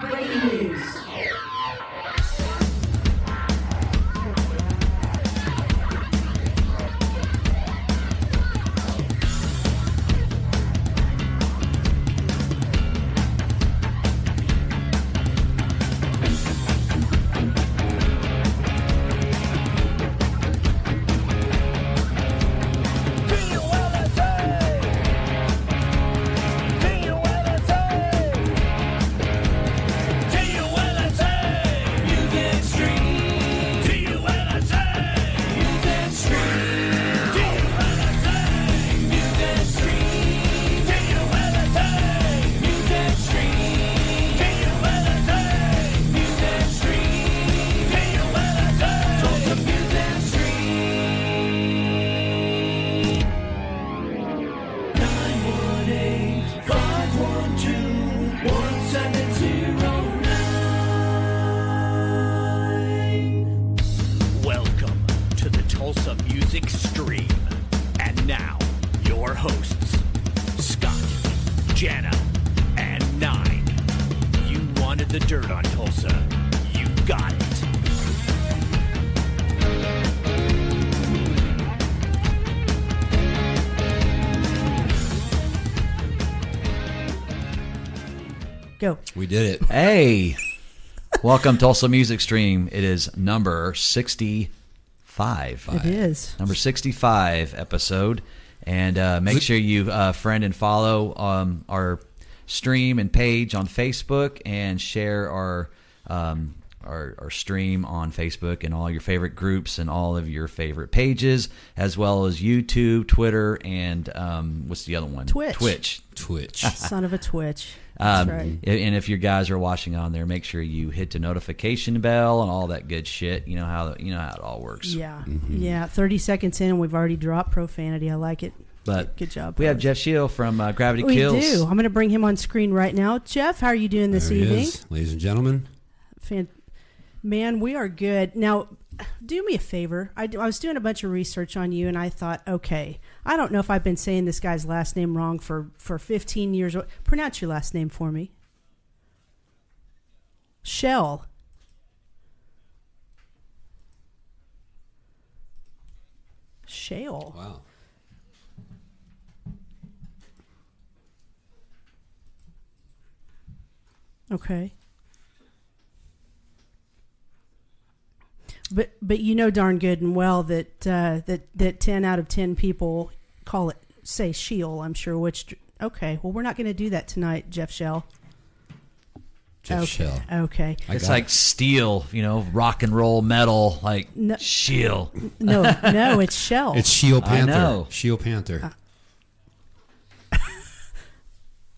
Breaking news. We did it. Hey, welcome Tulsa Music Stream. It is number sixty-five. It is. number sixty-five episode, and uh, make sure you uh, friend and follow um, our stream and page on Facebook, and share our. Um, our, our stream on Facebook and all your favorite groups and all of your favorite pages, as well as YouTube, Twitter, and um, what's the other one? Twitch. Twitch. Twitch. Son of a twitch. That's Um, right. And if your guys are watching on there, make sure you hit the notification bell and all that good shit. You know how you know how it all works. Yeah. Yeah. 30 seconds in, and we've already dropped profanity. I like it. But Good job, We have fellas. Jeff Shield from uh, Gravity We Kills. do. I'm going to bring him on screen right now. Jeff, how are you doing this There he evening? is, ladies and gentlemen. Fan- Man, we are good. Now, do me a favor. I, I was doing a bunch of research on you, and I thought, okay, I don't know if I've been saying this guy's last name wrong for, for 15 years. Pronounce your last name for me. Shell. Shale. Wow. Okay. But but you know darn good and well that uh, that that ten out of ten people call it say Sheol. I'm sure. Which okay, well we're not going to do that tonight, Jeff Shell. Jeff okay. Shell. Okay. I It's like it. steel, you know, rock and roll metal, like No. Shield. No, no, it's Shell. it's Shield I Panther. know. Shield Panther.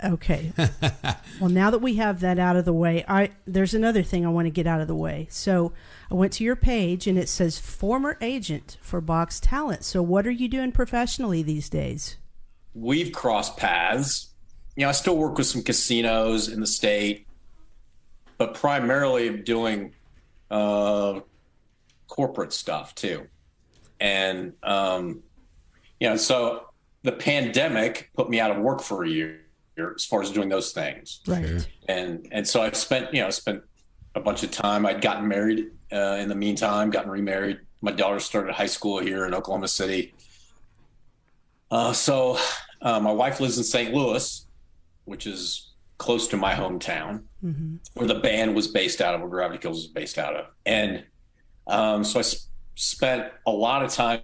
Okay. well, now that we have that out of the way, I there's another thing I want to get out of the way. So I went to your page and it says former agent for Box Talent. So what are you doing professionally these days? we've crossed paths. You know, I still work with some casinos in the state, but primarily I'm doing uh, corporate stuff too. And, um, you know, so the pandemic put me out of work for a year as far as doing those things. Right. And, and so I've spent, you know, spent a bunch of time. I'd gotten married uh, in the meantime, gotten remarried. My daughter started high school here in Oklahoma City. Uh, so uh, my wife lives in St. Louis, which is close to my hometown, where the band was based out of, where Gravity Kills was based out of. And um, so I s- spent a lot of time.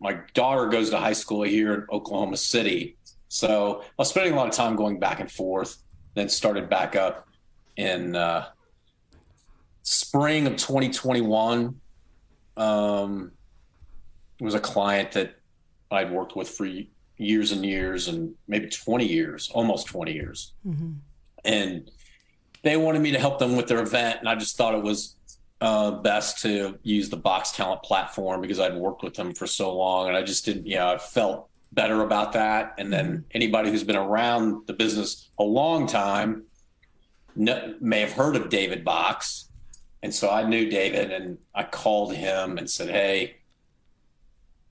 My daughter goes to high school here in Oklahoma City. So I was spending a lot of time going back and forth, then started back up in uh, spring of 2021. Um, it was a client that I'd worked with for years and years and maybe 20 years, almost 20 years. And they wanted me to help them with their event. And I just thought it was uh, best to use the Box Talent platform because I'd worked with them for so long. And I just didn't, you know, I felt better about that. And then anybody who's been around the business a long time kn- may have heard of David Box. And so I knew David and I called him and said, Hey,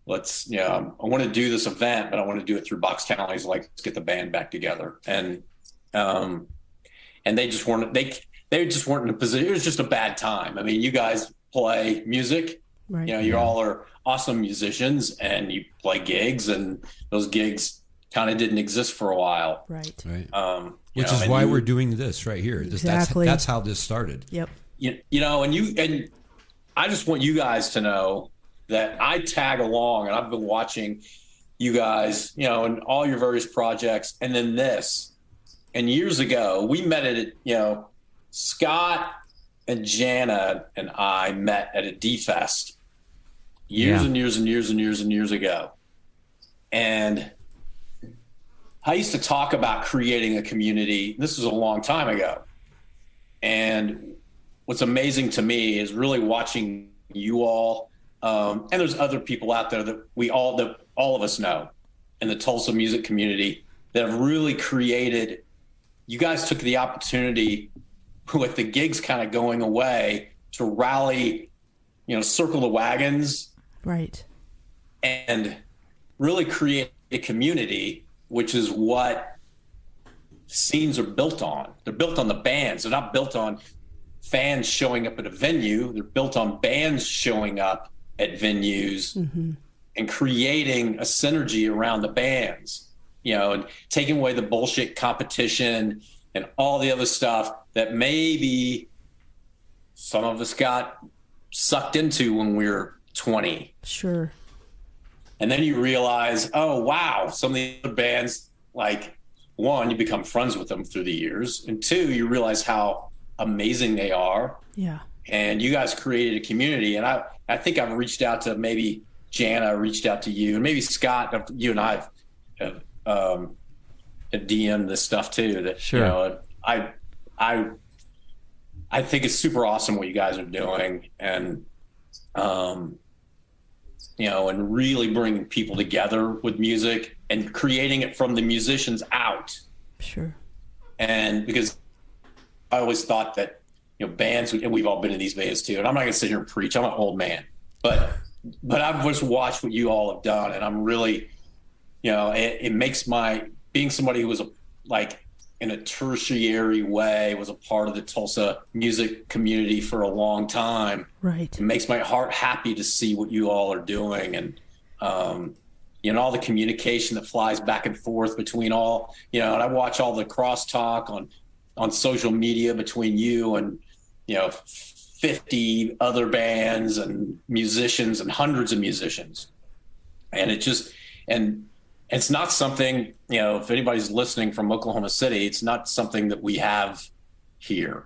let's, you know, I want to do this event, but I want to do it through Box Talent. He's like, let's get the band back together. And, um, and they just weren't they they just weren't in a position. It was just a bad time. I mean, you guys play music. Right. You know, you all are awesome musicians, and you play gigs, and those gigs kind of didn't exist for a while. right. Right. Um, Which know, is why you- we're doing this right here. Exactly. That's, that's how this started. Yep. you, you know, and you and I just want you guys to know that I tag along and I've been watching you guys, you know, and all your various projects, and then this. And years ago, we met at you know, Scott and Jana and I met at a D Fest years Yeah. and years and years and years and years ago. And I used to talk about creating a community. This was a long time ago. And what's amazing to me is really watching you all, um, and there's other people out there that we all that all of us know in the Tulsa music community that have really created. You guys took the opportunity with the gigs kind of going away to rally, you know, circle the wagons Right. and really create a community, which is what scenes are built on. They're built on the bands. They're not built on fans showing up at a venue. They're built on bands showing up at venues mm-hmm. and creating a synergy around the bands, you know, and taking away the bullshit competition and all the other stuff that maybe some of us got sucked into when we were 20 Sure. and then you realize, oh wow, some of the other bands, like one, you become friends with them through the years, and two, you realize how amazing they are. Yeah. And you guys created a community, and I, I think I've reached out to maybe Jana, reached out to you, and maybe Scott. You and I have, have um, DM'd this stuff too. That Sure. you know, I, I, I think it's super awesome what you guys are doing, and um, you know, and really bringing people together with music and creating it from the musicians out. Sure. And because I always thought that, you know, bands, and we've all been in these bands too. And I'm not going to sit here and preach. I'm an old man, but, but I've just watched what you all have done. And I'm really, you know, it, it makes my, being somebody who was a, like in a tertiary way, was a part of the Tulsa music community for a long time Right. it makes my heart happy to see what you all are doing and um, you know all the communication that flies back and forth between all you know and i watch all the crosstalk on on social media between you and you know 50 other bands and musicians and hundreds of musicians and it just and it's not something you know if anybody's listening from oklahoma city it's not something that we have here.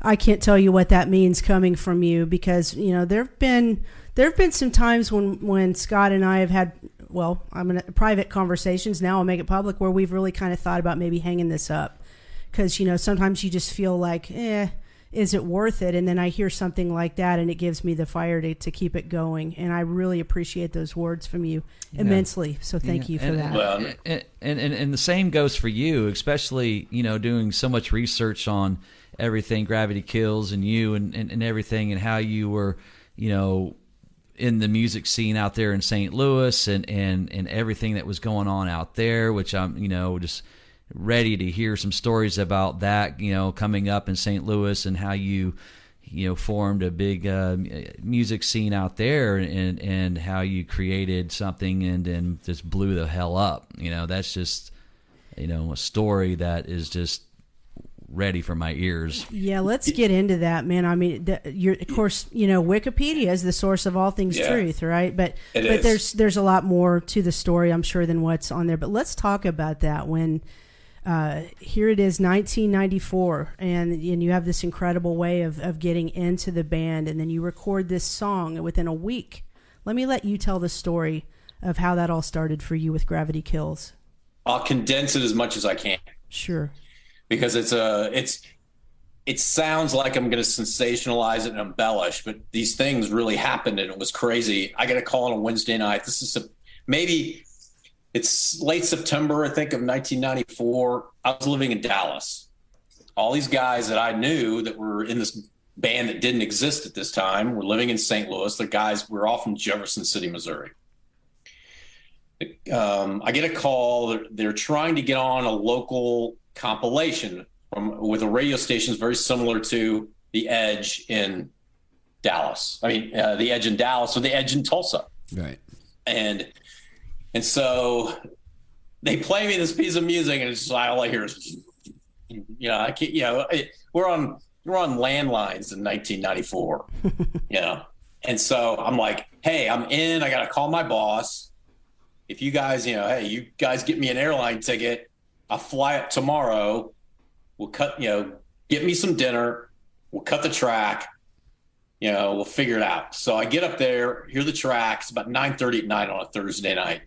I can't tell you what that means coming from you because you know there've been there've been some times when when Scott and I have had well I'm in private conversations now I'll make it public where we've really kind of thought about maybe hanging this up. Because you know sometimes you just feel like eh is it worth it? And then I hear something like that and it gives me the fire to, to keep it going. And I really appreciate those words from you immensely. So thank you for and, that. Well, and, and, and and the same goes for you, especially you know doing so much research on everything Gravity Kills and you and, and, and everything and how you were you know in the music scene out there in St. Louis and, and, and everything that was going on out there, which I'm you know just ready to hear some stories about that you know coming up in St. Louis and how you you know formed a big uh, music scene out there and and how you created something and then just blew the hell up you know that's just you know a story that is just ready for my ears Yeah, let's get into that, man. I mean, the, you're, of course, you know, Wikipedia is the source of all things Yeah. truth, right? But It but is. there's there's a lot more to the story, I'm sure, than what's on there. But let's talk about that. When uh, here it is, 1994, and and you have this incredible way of of getting into the band, and then you record this song within a week. Let me let you tell the story of how that all started for you with Gravity Kills. I'll condense it as much as I can Sure. because it's a it's it sounds like I'm going to sensationalize it and embellish, but these things really happened and it was crazy. I got a call on a Wednesday night. This is a, maybe it's late September, I think, of 1994. I was living in Dallas. All these guys that I knew that were in this band that didn't exist at this time were living in St. Louis. The guys were all from Jefferson City, Missouri. Um, I get a call. They're, they're trying to get on a local compilation from with a radio station very similar to the Edge in Dallas. I mean, uh, the Edge in Dallas or the Edge in Tulsa, Right. and and so they play me this piece of music, and it's just like, all I hear is, you know, I can't, you know, it, we're on we're on landlines in 1994, you know, and so I'm like, hey, I'm in. I got to call my boss. If you guys, you know, hey, you guys get me an airline ticket. I'll fly up tomorrow. We'll cut, you know, get me some dinner. We'll cut the track. You know, we'll figure it out. So I get up there, hear the track. It's about 9:30 at night on a Thursday night.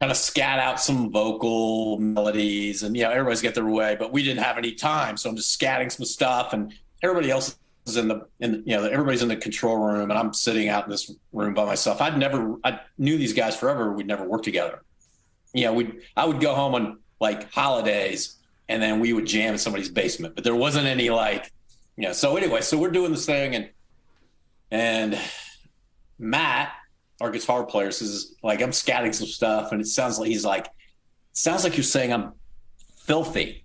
Kind of scat out some vocal melodies, and you know, everybody's got their way, but we didn't have any time, so I'm just scatting some stuff, and everybody else is in the in you know everybody's in the control room, and I'm sitting out in this room by myself. I'd never I knew these guys forever. We'd never worked together. You know, we I would go home on like holidays, and then we would jam in somebody's basement, but there wasn't any like you know. So anyway, so we're doing this thing, and and Matt, our guitar player, says like I'm scatting some stuff, and it sounds like he's like, sounds like you're saying I'm filthy,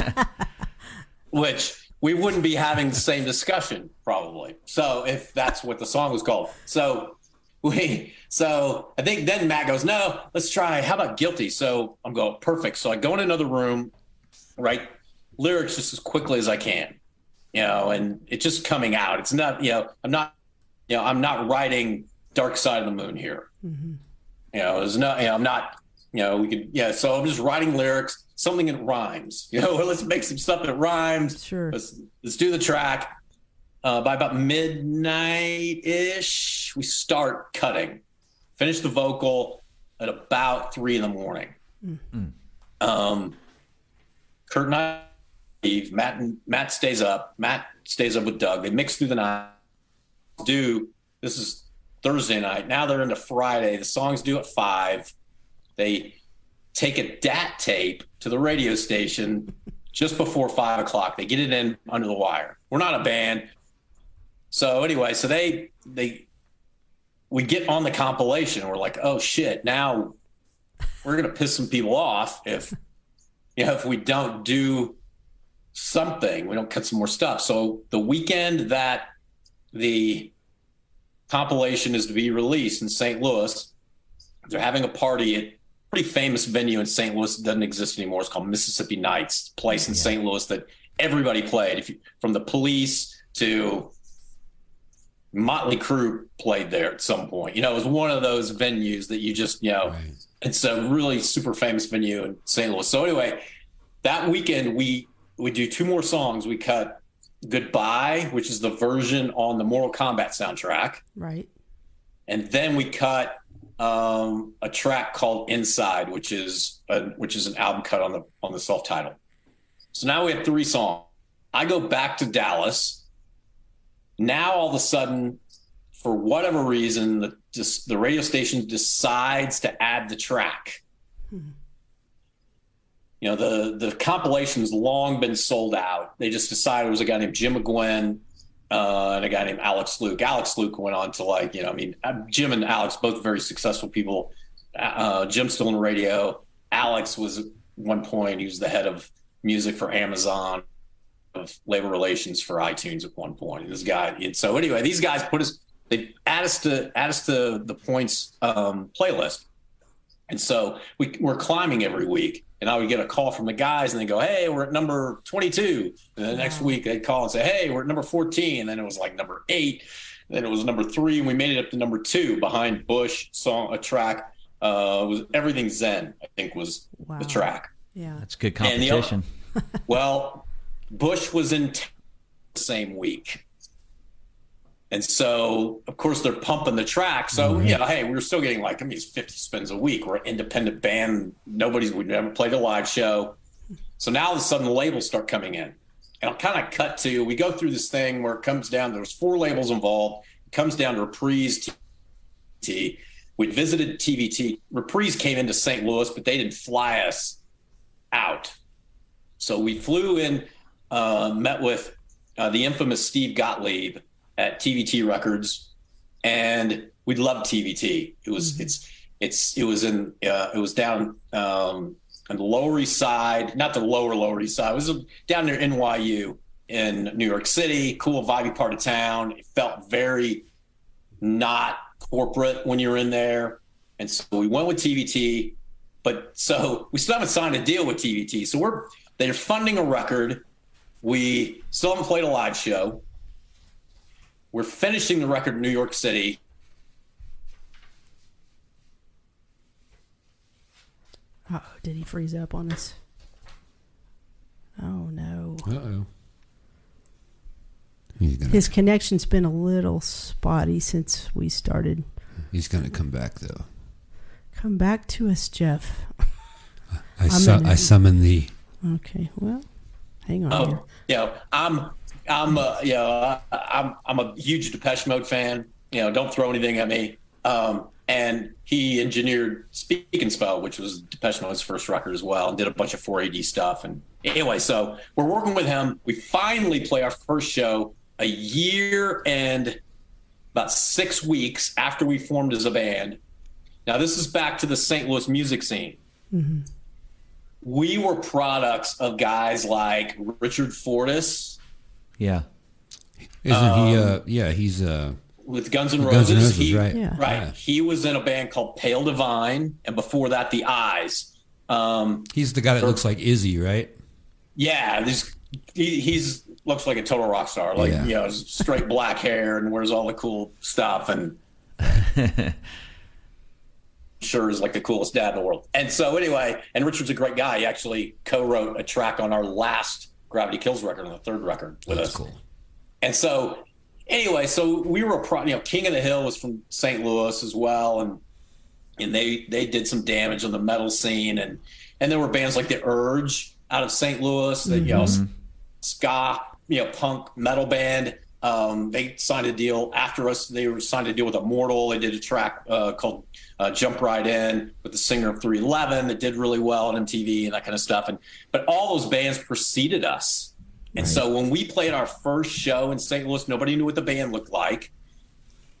which we wouldn't be having the same discussion probably. So if that's what the song was called, so we so I think then Matt goes, no, let's try. How about guilty? So I'm going perfect. So I go in another room, write lyrics just as quickly as I can, you know, and it's just coming out. It's not, you know, I'm not, you know, I'm not writing Dark Side of the Moon here. You know, there's not. you know, I'm not, you know, we could, yeah. So I'm just writing lyrics, something that rhymes. You know, let's make some stuff that rhymes. Sure. Let's let's do the track. Uh, by about midnight ish, we start cutting. Finish the vocal at about three in the morning. Um, Kurt and I leave. Matt and Matt stays up. Matt stays up with Doug. They mix through the night. Do this is Thursday night. Now they're into Friday. The song's due at five. They take a DAT tape to the radio station just before five o'clock. They get it in under the wire. We're not a band. So anyway, so they they we get on the compilation. We're like, oh shit, now we're gonna piss some people off if you know if we don't do something, we don't cut some more stuff. So the weekend that the compilation is to be released in St. Louis, they're having a party at a pretty famous venue in St. Louis that doesn't exist anymore. It's called Mississippi Nights, a place in St. Louis that everybody played. If you, from the police to Motley Crue played there at some point. You know, it was one of those venues that you just, you know, Right. it's a really super famous venue in St. Louis. So anyway, that weekend we we do two more songs. We cut Goodbye, which is the version on the Mortal Kombat soundtrack, Right. and then we cut um, a track called Inside, which is a, which is an album cut on the on the self title. So now we have three songs. I go back to Dallas. Now all of a sudden, for whatever reason, the just the radio station decides to add the track. You know, the the compilation's long been sold out. They just decided it was a guy named Jim McGuinn uh, and a guy named Alex Luke. Alex Luke went on to like, you know, I mean, uh, Jim and Alex both very successful people. Uh, Jim's still in radio. Alex was at one point he was the head of music for Amazon, of labor relations for iTunes at one point. This guy, and so anyway, these guys put us they add us to add us to the points um, playlist, and so we, we're climbing every week. And I would get a call from the guys, and they go, "Hey, we're at number 22." And the next week they'd call and say, "Hey, we're at number 14." And then it was like number eight. Then it was number three, and we made it up to number two behind Bush song a track. Uh, was everything Zen? I think was Wow. the track. Yeah. That's good And the other- competition. Well, Bush was in t- the same week. And so, of course, they're pumping the track. So, you know, hey, we are still getting like, I mean, it's 50 spins a week. We're an independent band. Nobody's, we never played a live show. So now all of a sudden the labels start coming in. And I'll kind of cut to, we go through this thing where it comes down, there's four labels involved. It comes down to Reprise TVT. We visited TVT. Reprise came into St. Louis, but they didn't fly us out. So we flew in, uh, met with uh, the infamous Steve Gottlieb at TVT Records, and we loved TVT. It was it's it's it was in uh, it was down um, on the Lower East Side, not the lower Lower East Side. It was down near NYU in New York City, cool, vibey part of town. It felt very not corporate when you're in there. And so we went with TVT, but so we still haven't signed a deal with TVT. So we're they're funding a record. We still haven't played a live show. We're finishing the record in New York City. Oh, did he freeze up on us? Oh no. Uh oh. Gonna His connection's been a little spotty since we started. he's gonna come back though. Come back to us, Jeff. I su- I summon thee. Okay, well, hang on Oh, here. you know, I'm, I'm, uh, you know, I'm, I'm a huge Depeche Mode fan. You know, don't throw anything at me. Um, and he engineered Speak and Spell, which was Depeche Mode's first record as well, and did a bunch of 4AD stuff. And anyway, so we're working with him. We finally play our first show a year and about six weeks after we formed as a band. Now, this is back to the St. Louis music scene. We were products of guys like Richard Fortus Yeah. Isn't he? Um, Uh, yeah, he's uh, with Guns N' Roses. Guns N' Roses, He- right? Yeah. Right. He was in a band called Pale Divine, and before that, The Eyes. Um, He's the guy that looks like Izzy, right? yeah, this he, he's looks like a total rock star. Like Yeah. you know, straight black hair and wears all the cool stuff, and sure is like the coolest dad in the world. And so anyway, and Richard's a great guy. He actually co-wrote a track on our last Gravity Kills record, on the third record with That's us. cool. And so, anyway, so we were a pro, you know, King of the Hill was from St. Louis as well, and and they they did some damage on the metal scene, and and there were bands like the Urge out of St. Louis, that you know, mm-hmm. ska, you know, punk metal band. Um, they signed a deal after us. They were signed a deal with Immortal. They did a track uh, called uh, "Jump Right In" with the singer of 311 that did really well on MTV and that kind of stuff. And but all those bands preceded us. And so when we played our first show in St. Louis, nobody knew what the band looked like.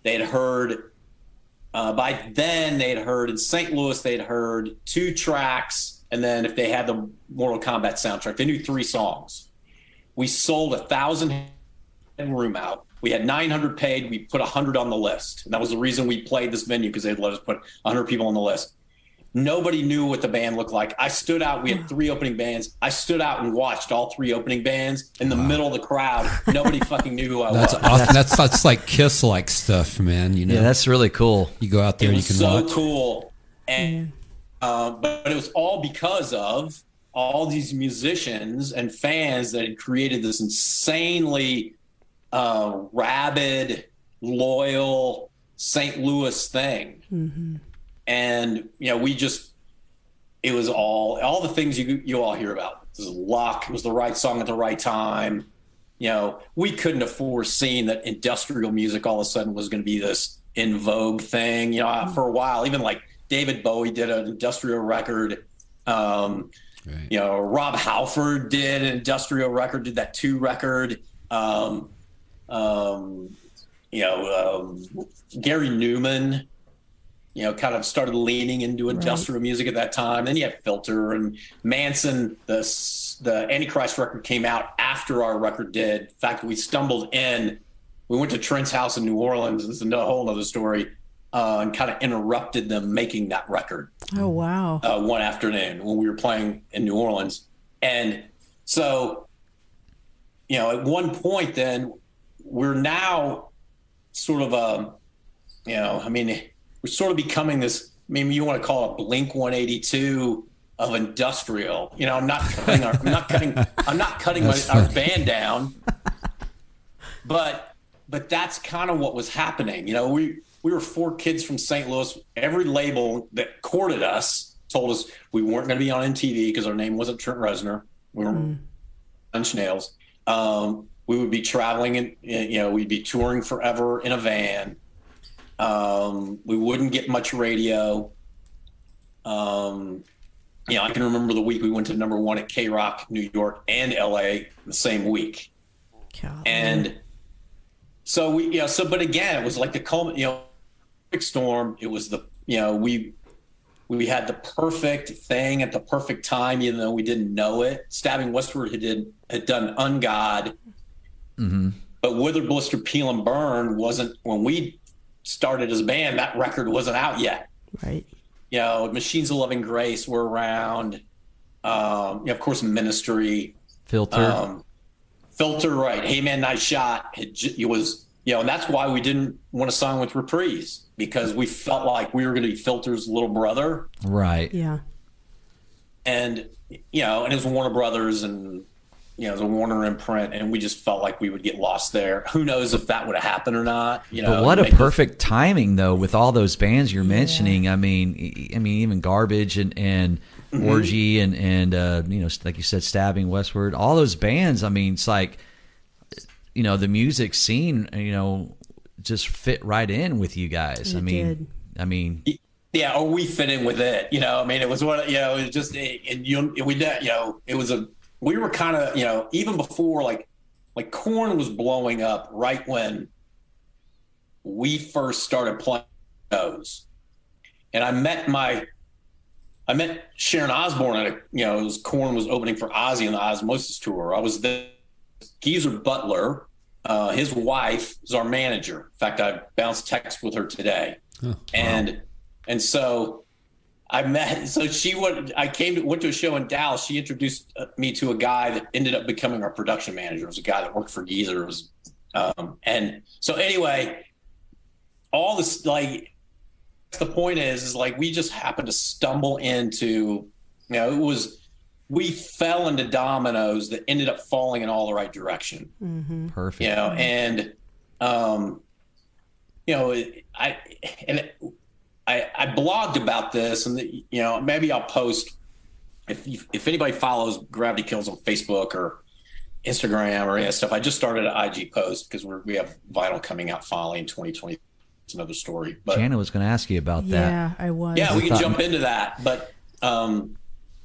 They had heard, uh, by then, they had heard in St. Louis, they'd heard two tracks. And then if they had the Mortal Kombat soundtrack, they knew three songs. We sold a thousand room out. We had 900 paid. We put 100 on the list. And that was the reason we played this venue because they'd let us put 100 people on the list. Nobody knew what the band looked like. I stood out. We had three opening bands. I stood out and watched all three opening bands in the middle of the crowd. Nobody fucking knew who I That's was. awesome. That's that's like Kiss like stuff, man. You know, Yeah, that's really cool. you go out there it and you can so watch. cool and uh, but, but it was all because of all these musicians and fans that had created this insanely uh, rabid loyal st louis thing and you know we just it was all all the things you you all hear about this is luck it was the right song at the right time you know, we couldn't have foreseen that industrial music all of a sudden was going to be this in vogue thing. You know, for a while, even like David Bowie did an industrial record. Um, Right. you know, Rob Halford did an industrial record, did that two record. Um, um, you know, um, Gary Numan, you know, kind of started leaning into industrial music at that time. Then you had Filter and Manson. The the Antichrist record came out after our record did. In fact, we stumbled in. We went to Trent's house in New Orleans. This is a whole other story. Uh, and kind of interrupted them making that record Oh wow. uh, one afternoon when we were playing in New Orleans. And so, you know, at one point, then we're now sort of a, you know, I mean, we're sort of becoming this. I mean, you want to call it Blink 182 of industrial. You know, I'm not cutting our, I'm not cutting, I'm not cutting my, our band down, but but that's kind of what was happening. You know, we we were four kids from St. Louis. Every label that courted us told us we weren't going to be on MTV because our name wasn't Trent Reznor. We were Punch Nails. Um, we would be traveling and you know we'd be touring forever in a van. Um, we wouldn't get much radio. Um, you know, I can remember the week we went to number one at K Rock, New York, and LA the same week. God. And so we, you know, so but again, it was like the culmin, you know, storm. It was the, you know, we we had the perfect thing at the perfect time, even though we didn't know it. Stabbing Westward had did, had done Ungod, but Wither Blister Peel and Burn wasn't when we started as a band. That record wasn't out yet. Right. You know, Machines of Loving Grace were around. Um, you know, of course, Ministry. Filter. Um, Filter, right? Hey Man, Nice Shot. It, j- it was, you know, and that's why we didn't want to sign with Reprise because we felt like we were going to be Filter's little brother, right. Yeah. and you know, and it was Warner Brothers, and you know, it was a Warner imprint, and we just felt like we would get lost there. Who knows if that would have happened or not? You know, But what a Make the- perfect timing though with all those bands you're mentioning. I mean, I mean even Garbage and and Mm-hmm. Orgy and and uh, you know like you said Stabbing Westward. All those bands. I mean, it's like you know the music scene. You know, just fit right in with you guys. I mean, did. I mean, yeah, or we fit in with it. You know, I mean, it was what you know, it was just, and you, we, did- you know, it was a, we were kind of, you know, even before like, like Korn was blowing up right when we first started playing those, and I met my, I met Sharon Osbourne at a, you know, it was Korn was opening for Ozzy on the Ozzmosis tour. I was there. Geezer Butler, uh, his wife is our manager. In fact, I bounced text with her today and and so I met. So she went. I came to went to a show in Dallas. She introduced uh, me to a guy that ended up becoming our production manager. It was a guy that worked for Geezer. It was, um, and so anyway, all this like the point is is like we just happened to stumble into. You know, it was we fell into dominoes that ended up falling in all the right direction perfect. you know and um you know i and it, i i blogged about this and the, you know maybe i'll post if you, if anybody follows gravity kills on facebook or instagram or any of that stuff i just started an ig post because we're we have vinyl coming out finally in 2020 it's another story but Jana was going to ask you about that. Yeah, I was. yeah, we can thought- jump into that. But um,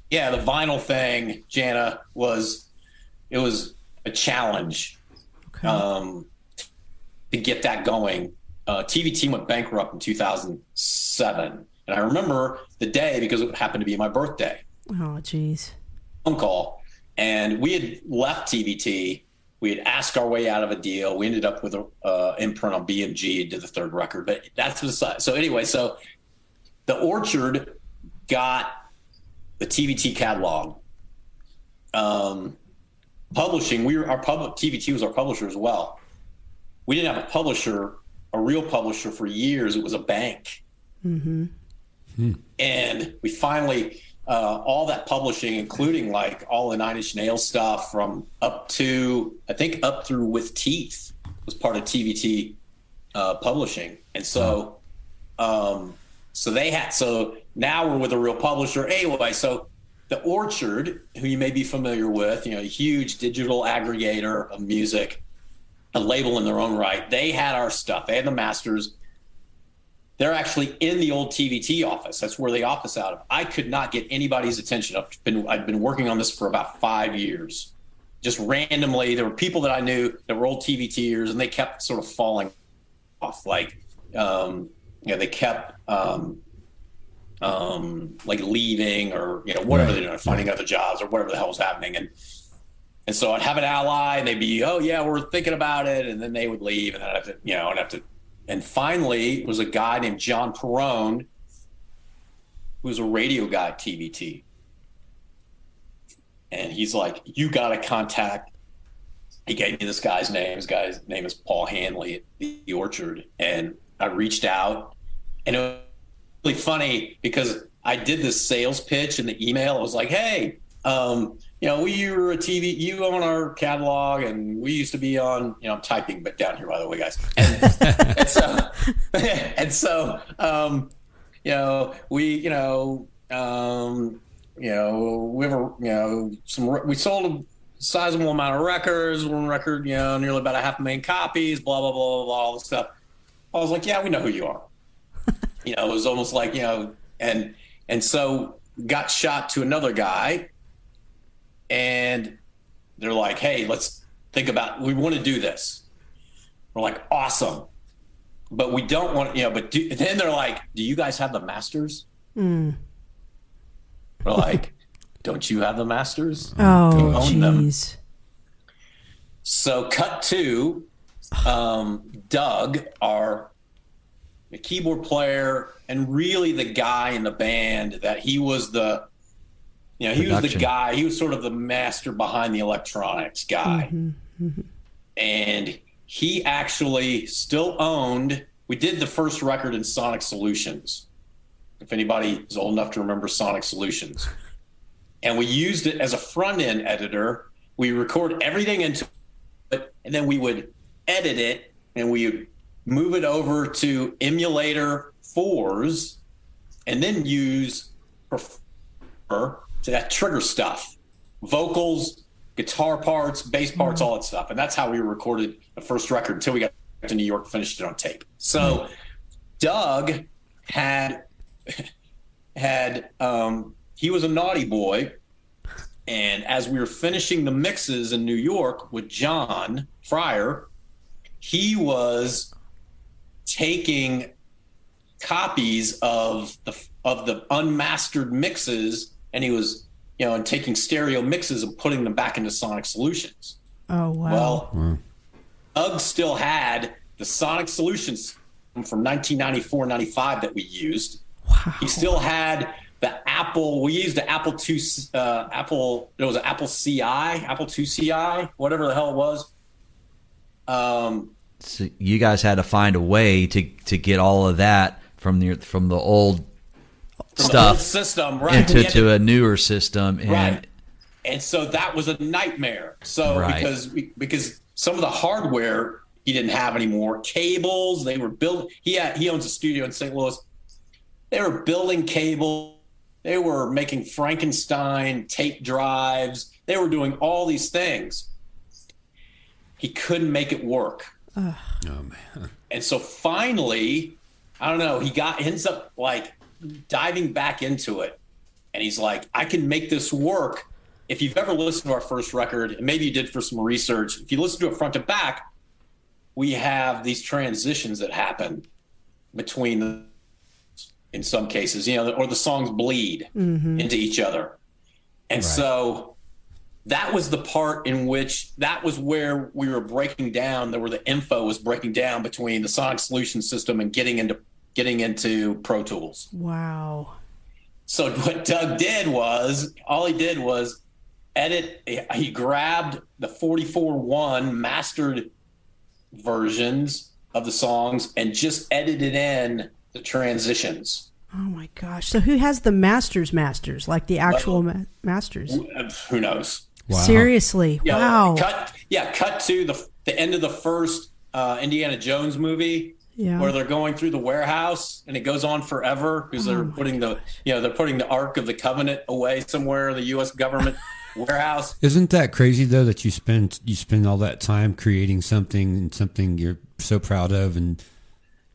yeah, the vinyl thing, Jana, was it was a challenge Okay. um, to get that going. Uh, TVT went bankrupt in 2007, and I remember the day because it happened to be my birthday. oh, jeez. Phone call, and we had left TVT. We had asked our way out of a deal. We ended up with a uh, imprint on BMG, did the third record, but that's the side. So anyway, so the Orchard got the TVT catalog. Um, publishing, we were our public TVT was our publisher as well. We didn't have a publisher, a real publisher for years. It was a bank. And we finally, uh, all that publishing, including like all the Nine Inch Nails stuff from up to, I think up through With Teeth was part of TVT uh, publishing. And so, um, so they had, so now we're with a real publisher. Anyway, so the Orchard, who you may be familiar with, you know, a huge digital aggregator of music, a label in their own right, they had our stuff. They had the masters they're actually in the old TVT office. That's where they office out of. I could not get anybody's attention. I've been I've been working on this for about five years. Just randomly, there were people that I knew that were old TVTers, and they kept sort of falling off. Like, um, you know, they kept um, um, like leaving or you know whatever Right, they're doing, finding other jobs or whatever the hell was happening, and and so I'd have an ally, and they'd be, oh yeah, we're thinking about it, and then they would leave, and I'd have to, you know, I'd have to and finally it was a guy named John Perone, who was a radio guy at TVT. And he's like, You gotta contact he gave me this guy's name. His guy's name is Paul Hanley at the Orchard. And I reached out and it was really funny because I did this sales pitch in the email. I was like, Hey, um, you know, we were a TV, you own our catalog, and we used to be on, you know, I'm typing, but down here, by the way, guys. And, and so, and so, um, you know, we, you know, um, you know, we were, you know, some, we sold a sizable amount of records, one record, you know, nearly about a half a million copies, blah, blah, blah, blah, blah, all this stuff. I was like, yeah, we know who you are. you know, it was almost like, you know, and, and so got shot to another guy and they're like, "Hey, let's think about. We want to do this." We're like, "Awesome," but we don't want, you know. But do, then they're like, "Do you guys have the masters?" We're like, don't you have the masters? Oh, jeez. So, cut to um, Doug, our the keyboard player, and really the guy in the band that he was the, you know, he was the guy. He was sort of the master behind the electronics guy, mm-hmm, mm-hmm. and he actually still owned. We did the first record in Sonic Solutions. If anybody is old enough to remember Sonic Solutions, and we used it as a front end editor. We record everything into it, and then we would edit it and we would move it over to emulator fours and then use prefer to that trigger stuff vocals guitar parts bass parts all that stuff. And that's how we recorded the first record until we got to new york finished it on tape. So doug had had um, he was a naughty boy. And as we were finishing the mixes in New York with John Fryer, he was taking copies of the of the unmastered mixes, and he was you know and taking stereo mixes and putting them back into Sonic Solutions. Oh wow. Well, Doug still had the Sonic Solutions from 1994 95 that we used. wow. He still had the Apple. We used the Apple two, uh, Apple. It was an Apple CI, Apple two CI, whatever the hell it was. Um, So you guys had to find a way to to get all of that from the from the old from the old stuff system, right? into We to a newer system, and right. And so that was a nightmare. So Right. because we, because some of the hardware he didn't have anymore, cables they were building. He had he owns a studio in St. Louis. They were building cable. They were making Frankenstein tape drives. They were doing all these things. He couldn't make it work. Oh man. And so finally, I don't know, he got ends up like diving back into it. And he's like, I can make this work. If you've ever listened to our first record, and maybe you did for some research, if you listen to it front to back, we have these transitions that happen between the in some cases, you know, or the songs bleed mm-hmm. into each other. And so that was the part in which that was where we were breaking down there where the info was breaking down between the sonic solution system and getting into getting into pro tools wow. so what doug did was all he did was edit he grabbed the 44-1 mastered versions of the songs and just edited in the transitions Oh my gosh. So who has the masters masters like the actual ma- masters? who knows Wow. Seriously. Yeah, wow. Cut. Yeah, cut to the the end of the first uh, Indiana Jones movie, Yeah. where they're going through the warehouse, and it goes on forever because they're Oh my putting the you know they're putting the Ark of the Covenant away somewhere, the U.S. government warehouse. Isn't that crazy though that you spend you spend all that time creating something and something you're so proud of and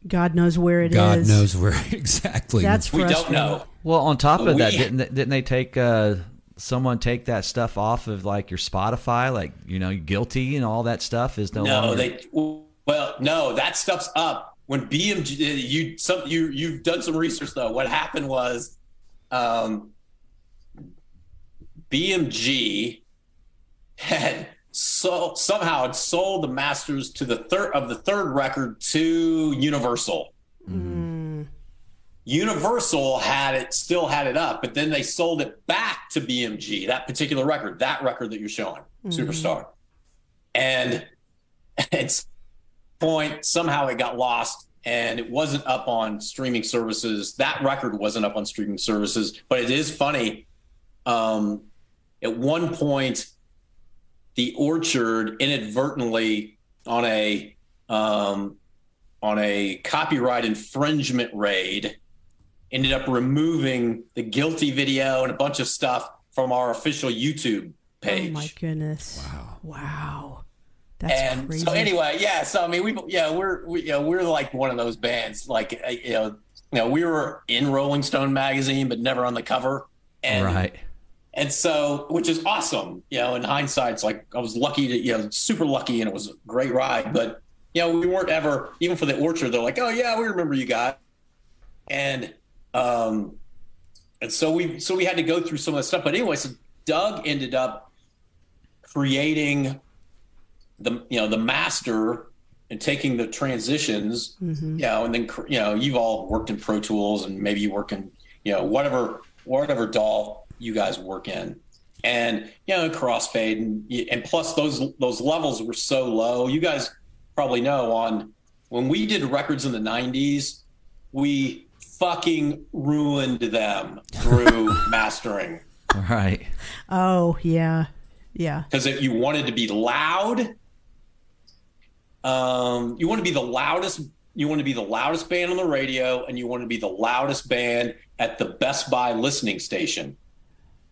God knows where it is. God knows where exactly. That's We frustrating. don't know. well, on top of that, didn't they, didn't they take uh, someone take that stuff off of like your Spotify, like you know, guilty and all that stuff is no, No, longer. they well, no, that stuff's up. When BMG, you some you you've done some research though. What happened was, um, BMG had so somehow had sold the masters to the third of the third record to Universal. Universal had it still had it up, but then they sold it back to BMG, that particular record, that record that you're showing, Superstar. And it's point somehow it got lost and it wasn't up on streaming services. That record wasn't up on streaming services, but it is funny. Um, at one point, the Orchard inadvertently on a um, on a copyright infringement raid ended up removing the guilty video and a bunch of stuff from our official YouTube page. Oh page. my goodness. Wow. Wow. That's and crazy. so anyway, yeah. So I mean, we yeah we're we, you know, we're like one of those bands. Like uh, you know, you know, we were in Rolling Stone magazine, but never on the cover. And right. and so, which is awesome. You know, in hindsight, it's like I was lucky to you know super lucky, and it was a great ride. But you know, we weren't ever even for the Orchard. They're like, oh yeah, we remember you guys. And um, and so we so we had to go through some of that stuff. But anyway, so Doug ended up creating the you know the master and taking the transitions, mm-hmm. you know, and then you know you've all worked in Pro Tools and maybe you work in you know whatever whatever DAW you guys work in, and you know crossfade and and plus those those levels were so low. You guys probably know on when we did records in the '90s, we fucking ruined them through mastering Right. Oh yeah, yeah. because if you wanted to be loud, um, you want to be the loudest. You want to be the loudest band on the radio, and you want to be the loudest band at the Best Buy listening station.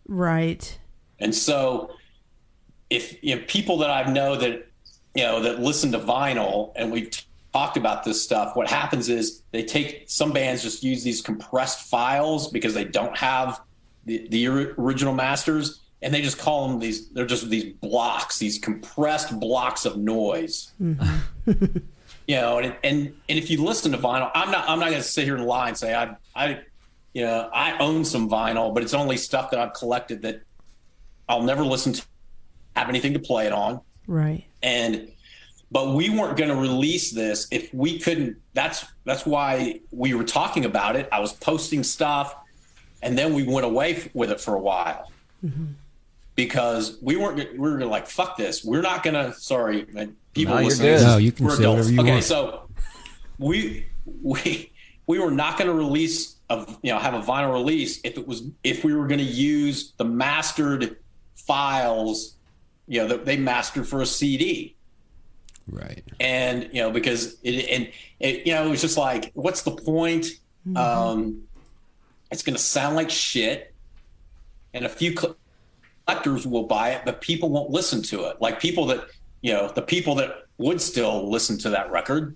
Right. And so, if you know, people that I know that you know that listen to vinyl, and we've t- talked about this stuff, what happens is they take some bands just use these compressed files because they don't have the, the original masters, and they just call them these. They're just these blocks, these compressed blocks of noise. Mm-hmm. you know, and, and and if you listen to vinyl, I'm not I'm not going to sit here and lie and say I I you know I own some vinyl, but it's only stuff that I've collected that I'll never listen to, have anything to play it on, Right. and but we weren't going to release this if we couldn't. That's that's why we were talking about it. I was posting stuff, and then we went away f- with it for a while mm-hmm. Because we weren't. We were like, "Fuck this! We're not gonna." Sorry, people No, you're listening. good. No, you can We're say adults. whatever you okay, want. so we we we were not going to release a you know have a vinyl release if it was if we were going to use the mastered files you know that they mastered for a CD Right. and you know because it and it you know it was just like what's the point um it's going to sound like shit and a few collectors will buy it but people won't listen to it like people that you know the people that would still listen to that record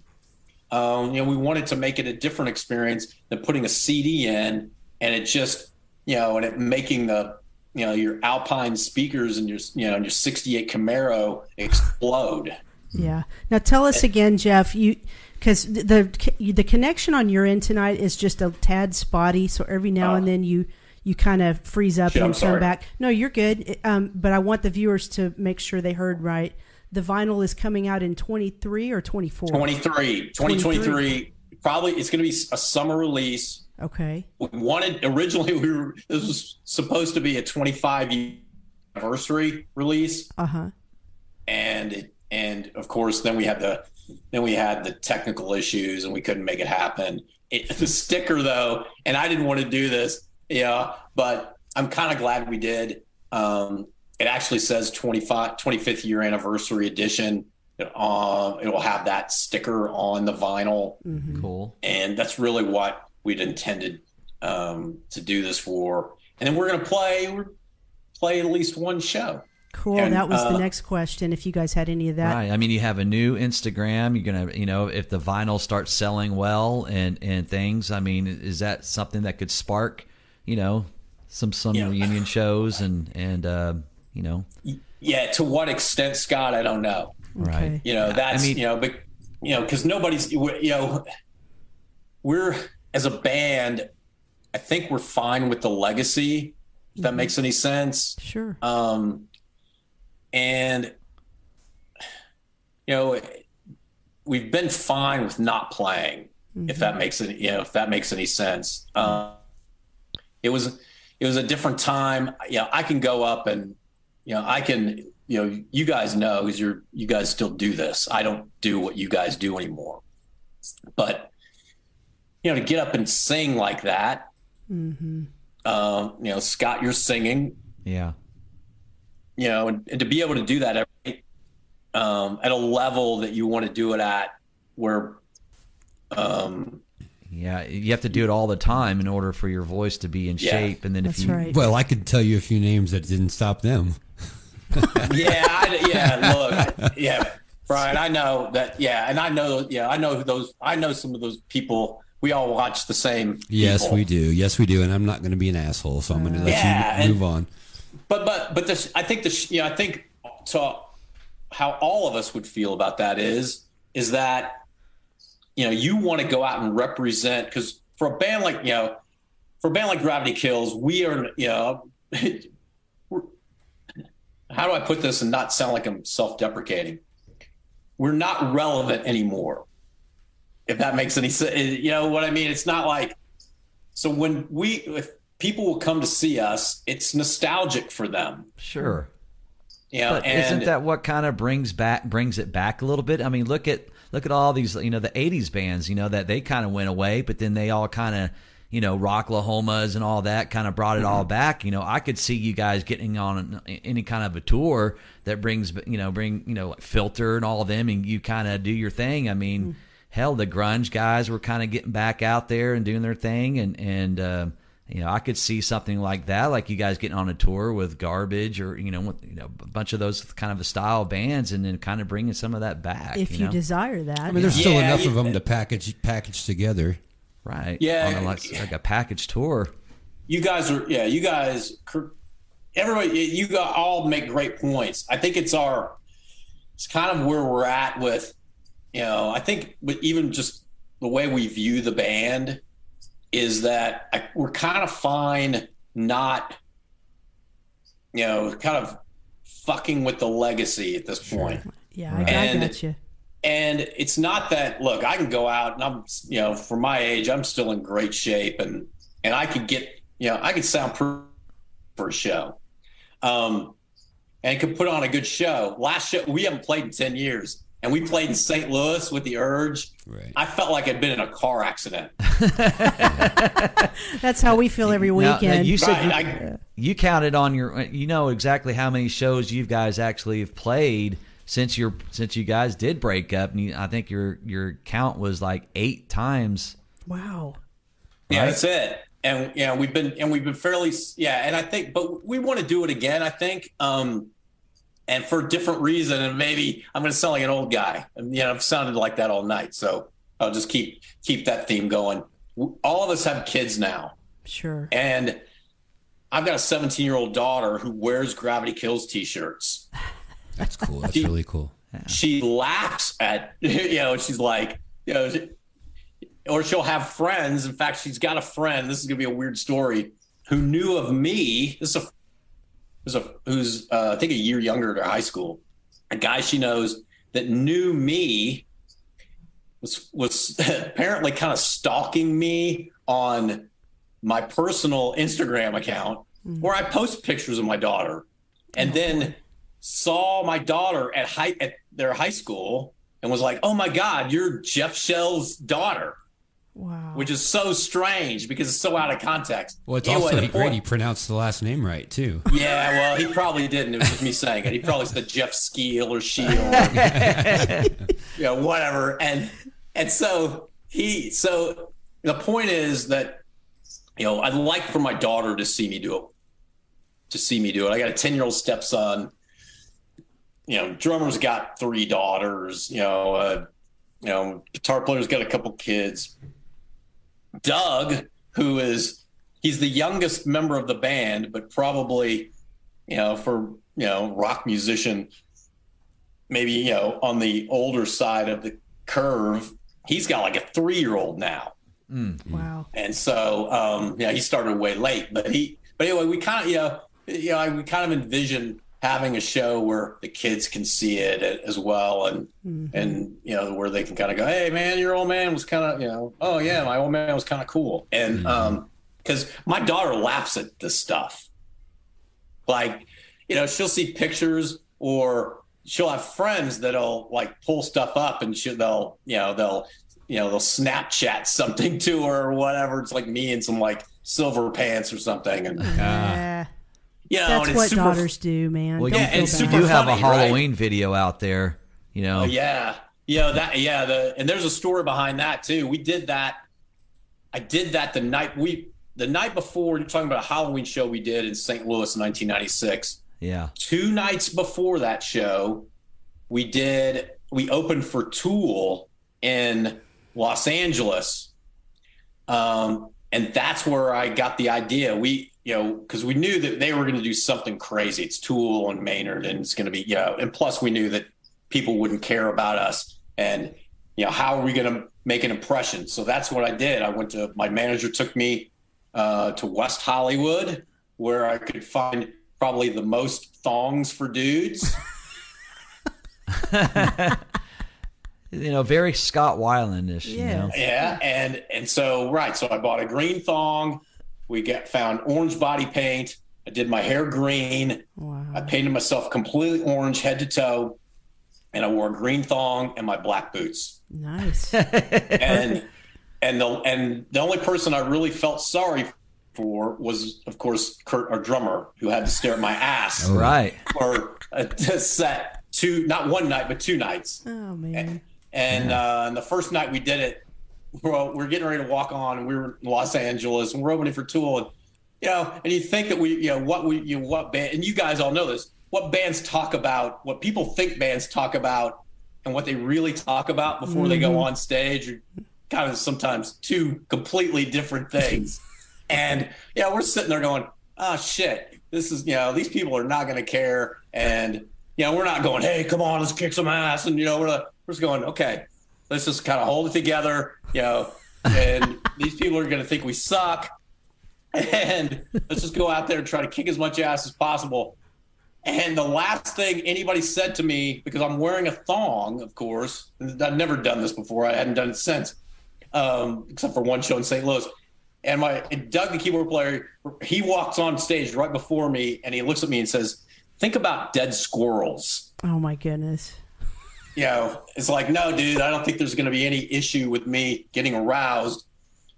um you know we wanted to make it a different experience than putting a cd in and it just you know and it making the you know your alpine speakers and your you know and your 68 camaro explode Yeah. Now tell us again, Jeff. You because the the connection on your end tonight is just a tad spotty. So every now and Oh. then you you kind of freeze up Shit, and then turn back. No, you're good. Um, but I want the viewers to make sure they heard right. The vinyl is coming out in 23 or 24. 23 2023 probably it's going to be a summer release Okay. we wanted originally we were this was supposed to be a 25 year anniversary release Uh huh. and it, and of course then we had the then we had the technical issues and we couldn't make it happen it, the sticker though and i didn't want to do this yeah but i'm kind of glad we did um it actually says 25 25th year anniversary edition uh, it will have that sticker on the vinyl Mm-hmm. Cool. and that's really what we'd intended um, to do this for. And then we're going to play we're play at least one show. Cool. And, that was the uh, next question. If you guys had any of that. Right. I mean, you have a new Instagram. You're gonna, you know, if the vinyl starts selling well and and things. I mean, is that something that could spark, you know, some some Yeah. reunion shows and and uh, you know, Yeah, to what extent, Scott? I don't know. right? Okay. You know, Yeah, I that's mean- you know, but you know, because nobody's you know, we're as a band. I think we're fine with the legacy. If that makes any sense. Sure. um, and you know we've been fine with not playing if that makes any you know if that makes any sense uh, it was it was a different time you know i can go up and you know i can you know you guys know because you're you guys still do this i don't do what you guys do anymore but you know to get up and sing like that Mm-hmm. um, you know scott you're singing Yeah. you know, and, and to be able to do that every, um, at a level that you want to do it at, where, um, Yeah, you have to do it all the time in order for your voice to be in Yeah. shape, and then That's if you right. Well, I could tell you a few names that didn't stop them. yeah, I, yeah, look, yeah, Brian, I know that, yeah, and I know, yeah, I know those, I know some of those people. We all watch the same. Yes, people. we do. Yes, we do. And I'm not going to be an asshole, so I'm going to let Yeah, you and- move on. but but but this i think this you know i think so. how all of us would feel about that is is that you know you want to go out and represent because for a band like you know for a band like Gravity Kills, we are, you know, how do I put this and not sound like I'm self-deprecating? We're not relevant anymore. If that makes any sense, you know what I mean? It's not like so when we if people will come to see us, it's nostalgic for them. Sure. Yeah, but and isn't that what kind of brings back brings it back a little bit? I mean, look at look at all these, you know, the '80s bands, you know, that they kind of went away, but then they all kind of, you know, Rocklahomas and all that kind of brought it all back. You know, I could see you guys getting on any kind of a tour that brings, you know, bring, you know, Filter and all of them, and you kind of do your thing. I mean, hell, the grunge guys were kind of getting back out there and doing their thing, and and. Uh, you know, I could see something like that, like you guys getting on a tour with Garbage or you know, with, you know, a bunch of those kind of the style bands, and then kind of bringing some of that back. if you, know? desire that. I mean, there's still Yeah, enough of them to package package together. right? Yeah. on a, like, like a package tour. you guys are yeah you guys everybody you got all make great points i think it's our it's kind of where we're at with you know i think but even just the way we view the band is that I, we're kind of fine not you know kind of fucking with the legacy at this point. Yeah, I, I And- got you. and it's not that look i can go out and i'm you know for my age i'm still in great shape and and i could get you know i could sound pretty for a show. Um and could put on a good show. Last show we haven't played in 10 years and we played in st louis with the urge Right. i felt like i'd been in a car accident That's how we feel every Now- now weekend. you said Right, you, I- you counted on your, you know exactly how many shows you guys actually have played since your since you guys did break up, and you, I think your your count was like eight times. wow. Yeah, that's it. And yeah, we've been and we've been fairly yeah, and I think but we want to do it again, I think. Um and for a different reason and maybe I'm going to sound like an old guy. And, you know, I've sounded like that all night, so I'll just keep keep that theme going. All of us have kids now, Sure. and I've got a 17 year old daughter who wears Gravity Kills t-shirts. That's cool. That's really cool. she laughs at you know she's like you know or she'll have friends in fact she's got a friend this is gonna be a weird story who knew of me this is a who's a who's uh, i think a year younger to high school a guy she knows that knew me was was apparently kind of stalking me on my personal instagram account where i post pictures of my daughter. And then saw my daughter at high at their high school and was like, "Oh my God, you're Jeff Scheel's daughter," Wow. which is so strange because it's so out of context. Well, it's Anyway, also the great. point- He pronounced the last name right too. yeah, well, he probably didn't. It was just me saying it. He probably said Jeff Skeel or Shield, you know, whatever. And and so he so the point is that you know I'd like for my daughter to see me do it, to see me do it. I got a ten year old stepson. You know, drummer's got three daughters. You know, uh, you know, guitar player's got a couple kids. Doug, who is he's the youngest member of the band, but probably, you know, for you know, rock musician, maybe you know, on the older side of the curve, he's got like a three year old now. wow. And so, um, yeah, he started way late, but he, but anyway, we kind of, you know, you know, I, we kind of envision having a show where the kids can see it as well, and and you know, where they can kind of go, hey, man, your old man was kind of, you know, oh yeah, my old man was kind of cool, and um, because my daughter laughs at this stuff, like, you know, she'll see pictures or she'll have friends that'll like pull stuff up and she'll they'll you know they'll you know they'll Snapchat something to her or whatever. It's like me in some like silver pants or something, and Yeah. You know, That's what super, daughters do, man. Well, Don't yeah, and bad. you super do have a funny, right? Halloween video out there. You know, Oh, yeah, yeah, that yeah. The and there's a story behind that too. We did that. I did that the night we the night before. You're talking about a Halloween show we did in St. Louis in 1996. yeah. two nights before that show, we did we opened for Tool in Los Angeles, um, and that's where I got the idea. We you know because we knew that they were going to do something crazy. It's Tool and Maynard, and it's going to be you know, and plus we knew that people wouldn't care about us, and you know how are we going to make an impression? So that's what I did. I went to my manager took me uh, to West Hollywood, where I could find probably the most thongs for dudes. you know, very Scott Weilandish. You Yeah. know? yeah, and and so right, so I bought a green thong. We get found orange body paint. I did my hair green. Wow. I painted myself completely orange head to toe, and I wore a green thong and my black boots. Nice. and and the and the only person I really felt sorry for was, of course, Kurt, our drummer, who had to stare at my ass Right. for a set two, not one night, but two nights. oh man. And uh, and the first night we did it, well, we're getting ready to walk on, and we were in Los Angeles, and we're opening for Tool, and you know, and you think that we, you know, what we, you know, what band, and you guys all know this, what bands talk about, what people think bands talk about, and what they really talk about before they go mm-hmm. on stage are kind of sometimes two completely different things. and yeah, we're sitting there going, oh shit, this is, you know, these people are not going to care, and you know, we're not going, hey, come on, let's kick some ass, and you know, we're we're just going, okay, let's just kind of hold it together, you know, and these people are going to think we suck, and let's just go out there and try to kick as much ass as possible. And the last thing anybody said to me, because I'm wearing a thong, of course, I've never done this before, I hadn't done it since, um, except for one show in St. Louis. And my and Doug, the keyboard player, he walks on stage right before me, and he looks at me and says, "Think about dead squirrels." Oh my goodness. You know, it's like, no, dude, I don't think there's going to be any issue with me getting aroused,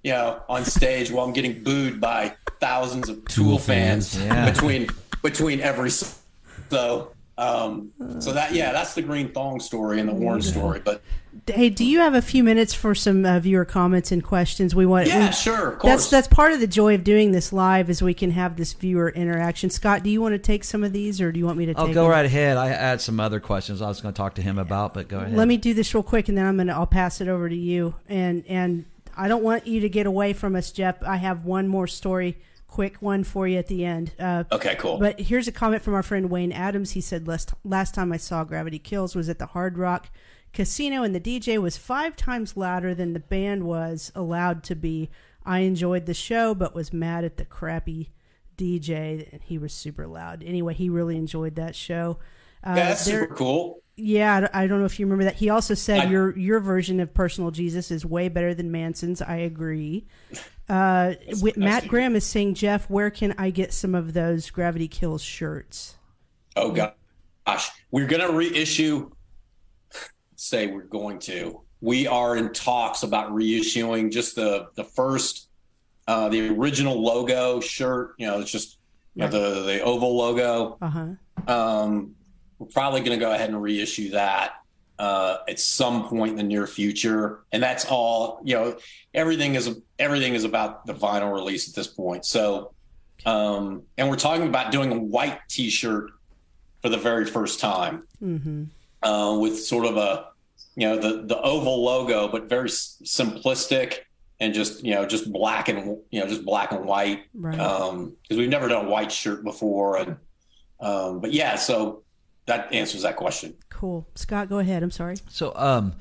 you know, on stage while I'm getting booed by thousands of Tool, fans, fans. Yeah. between between every so um so that yeah, that's the green thong story and the orange story. But Hey, do you have a few minutes for some uh, viewer comments and questions? We want. yeah, we- sure, of course. That's that's part of the joy of doing this live is we can have this viewer interaction. Scott, do you want to take some of these, or do you want me to? I'll take go them? right ahead. I had some other questions I was going to talk to him about, but go ahead. Let me do this real quick, and then I'm gonna I'll pass it over to you. And and I don't want you to get away from us, Jeff. I have one more story, quick one for you at the end. Uh, okay, cool. But here's a comment from our friend Wayne Adams. He said, last, last time I saw Gravity Kills was at the Hard Rock Casino, and the DJ was five times louder than the band was allowed to be. I enjoyed the show, but was mad at the crappy DJ, and he was super loud. Anyway, he really enjoyed that show. Uh, yeah, that's there- super cool. yeah, I don't- know if you remember that. He also said I- your your version of Personal Jesus is way better than Manson's. I agree. Uh, wi- nice Matt. Graham is saying, Jeff, where can I get some of those Gravity Kills shirts? Oh gosh, we're gonna reissue. Say we're going to. We are in talks about reissuing just the the first, uh, the original logo shirt. You know, it's just you know, the the oval logo. Uh huh. Um, we're probably going to go ahead and reissue that uh, at some point in the near future, and that's all. You know, everything is everything is about the vinyl release at this point. So, um, and we're talking about doing a white T-shirt for the very first time Mm-hmm. uh, with sort of a you know the the oval logo, but very s- simplistic and just you know just black and you know just black and white Right. um because we've never done a white shirt before and um but yeah so that answers that question cool. Scott, go ahead. I'm sorry. So, um,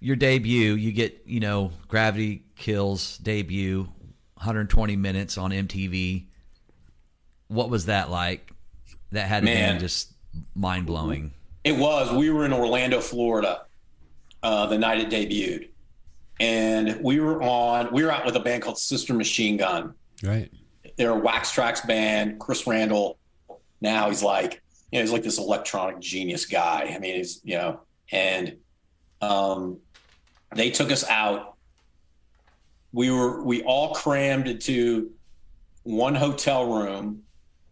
your debut, you get, you know, Gravity Kills debut, 120 minutes on MTV. What was that like? That had to Man. be just mind blowing. It was. We were in orlando florida uh the night it debuted. And we were on we were out with a band called sister machine gun. Right. they're a Wax Trax band. Chris randall now he's like you know he's like this electronic genius guy. I mean he's you know and um they took us out. We were we all crammed into one hotel room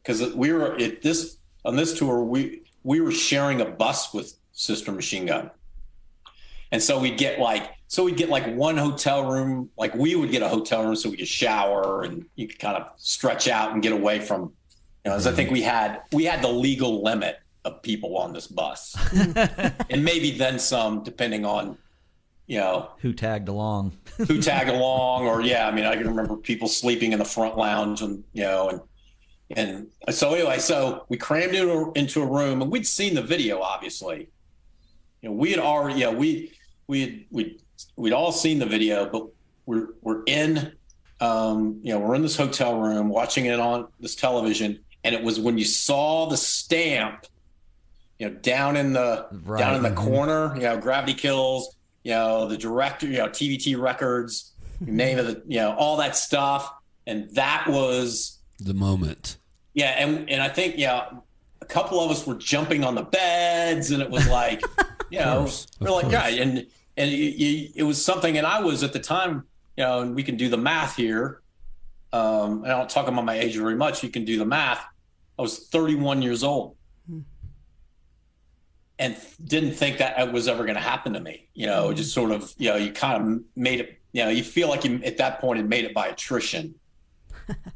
because we were at this on this tour we we were sharing a bus with sister machine gun and so we'd get like so we'd get like one hotel room like we would get a hotel room so we could shower and you could kind of stretch out and get away from you know as i think we had we had the legal limit of people on this bus and maybe then some depending on you know Who tagged along? who tagged along or yeah i mean i can remember people sleeping in the front lounge and you know and and so anyway so we crammed into a, into a room and we'd seen the video obviously you know we had already yeah we we had we we'd all seen the video but we're we're in um, you know, we're in this hotel room watching it on this television, and it was when you saw the stamp, you know, down in the Right. down in the Mhm. corner, you know, Gravity Kills, you know, the director, you know, TVT Records, name of the, you know, all that stuff, and that was The moment. Yeah, and and I think yeah, a couple of us were jumping on the beds, and it was like, you know, course, we're like, course. yeah, and and you, you, it was something, and I was at the time, you know, and we can do the math here. Um, and I don't talk about my age very much. You can do the math. I was 31 years old, and didn't think that it was ever going to happen to me. You know, just sort of, you know, you kind of made it. You know, you feel like you at that point had made it by attrition.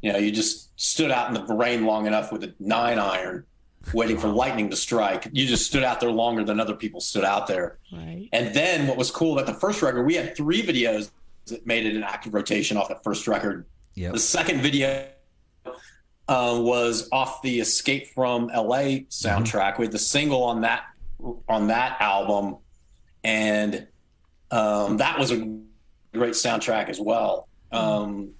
You know, you just stood out in the rain long enough with a nine iron, waiting for lightning to strike. You just stood out there longer than other people stood out there. Right. And then what was cool about the first record, we had three videos that made it an active rotation off that first record. Yep. The second video uh, was off the Escape from LA soundtrack. We had the single on that on that album, and um, that was a great soundtrack as well. Um,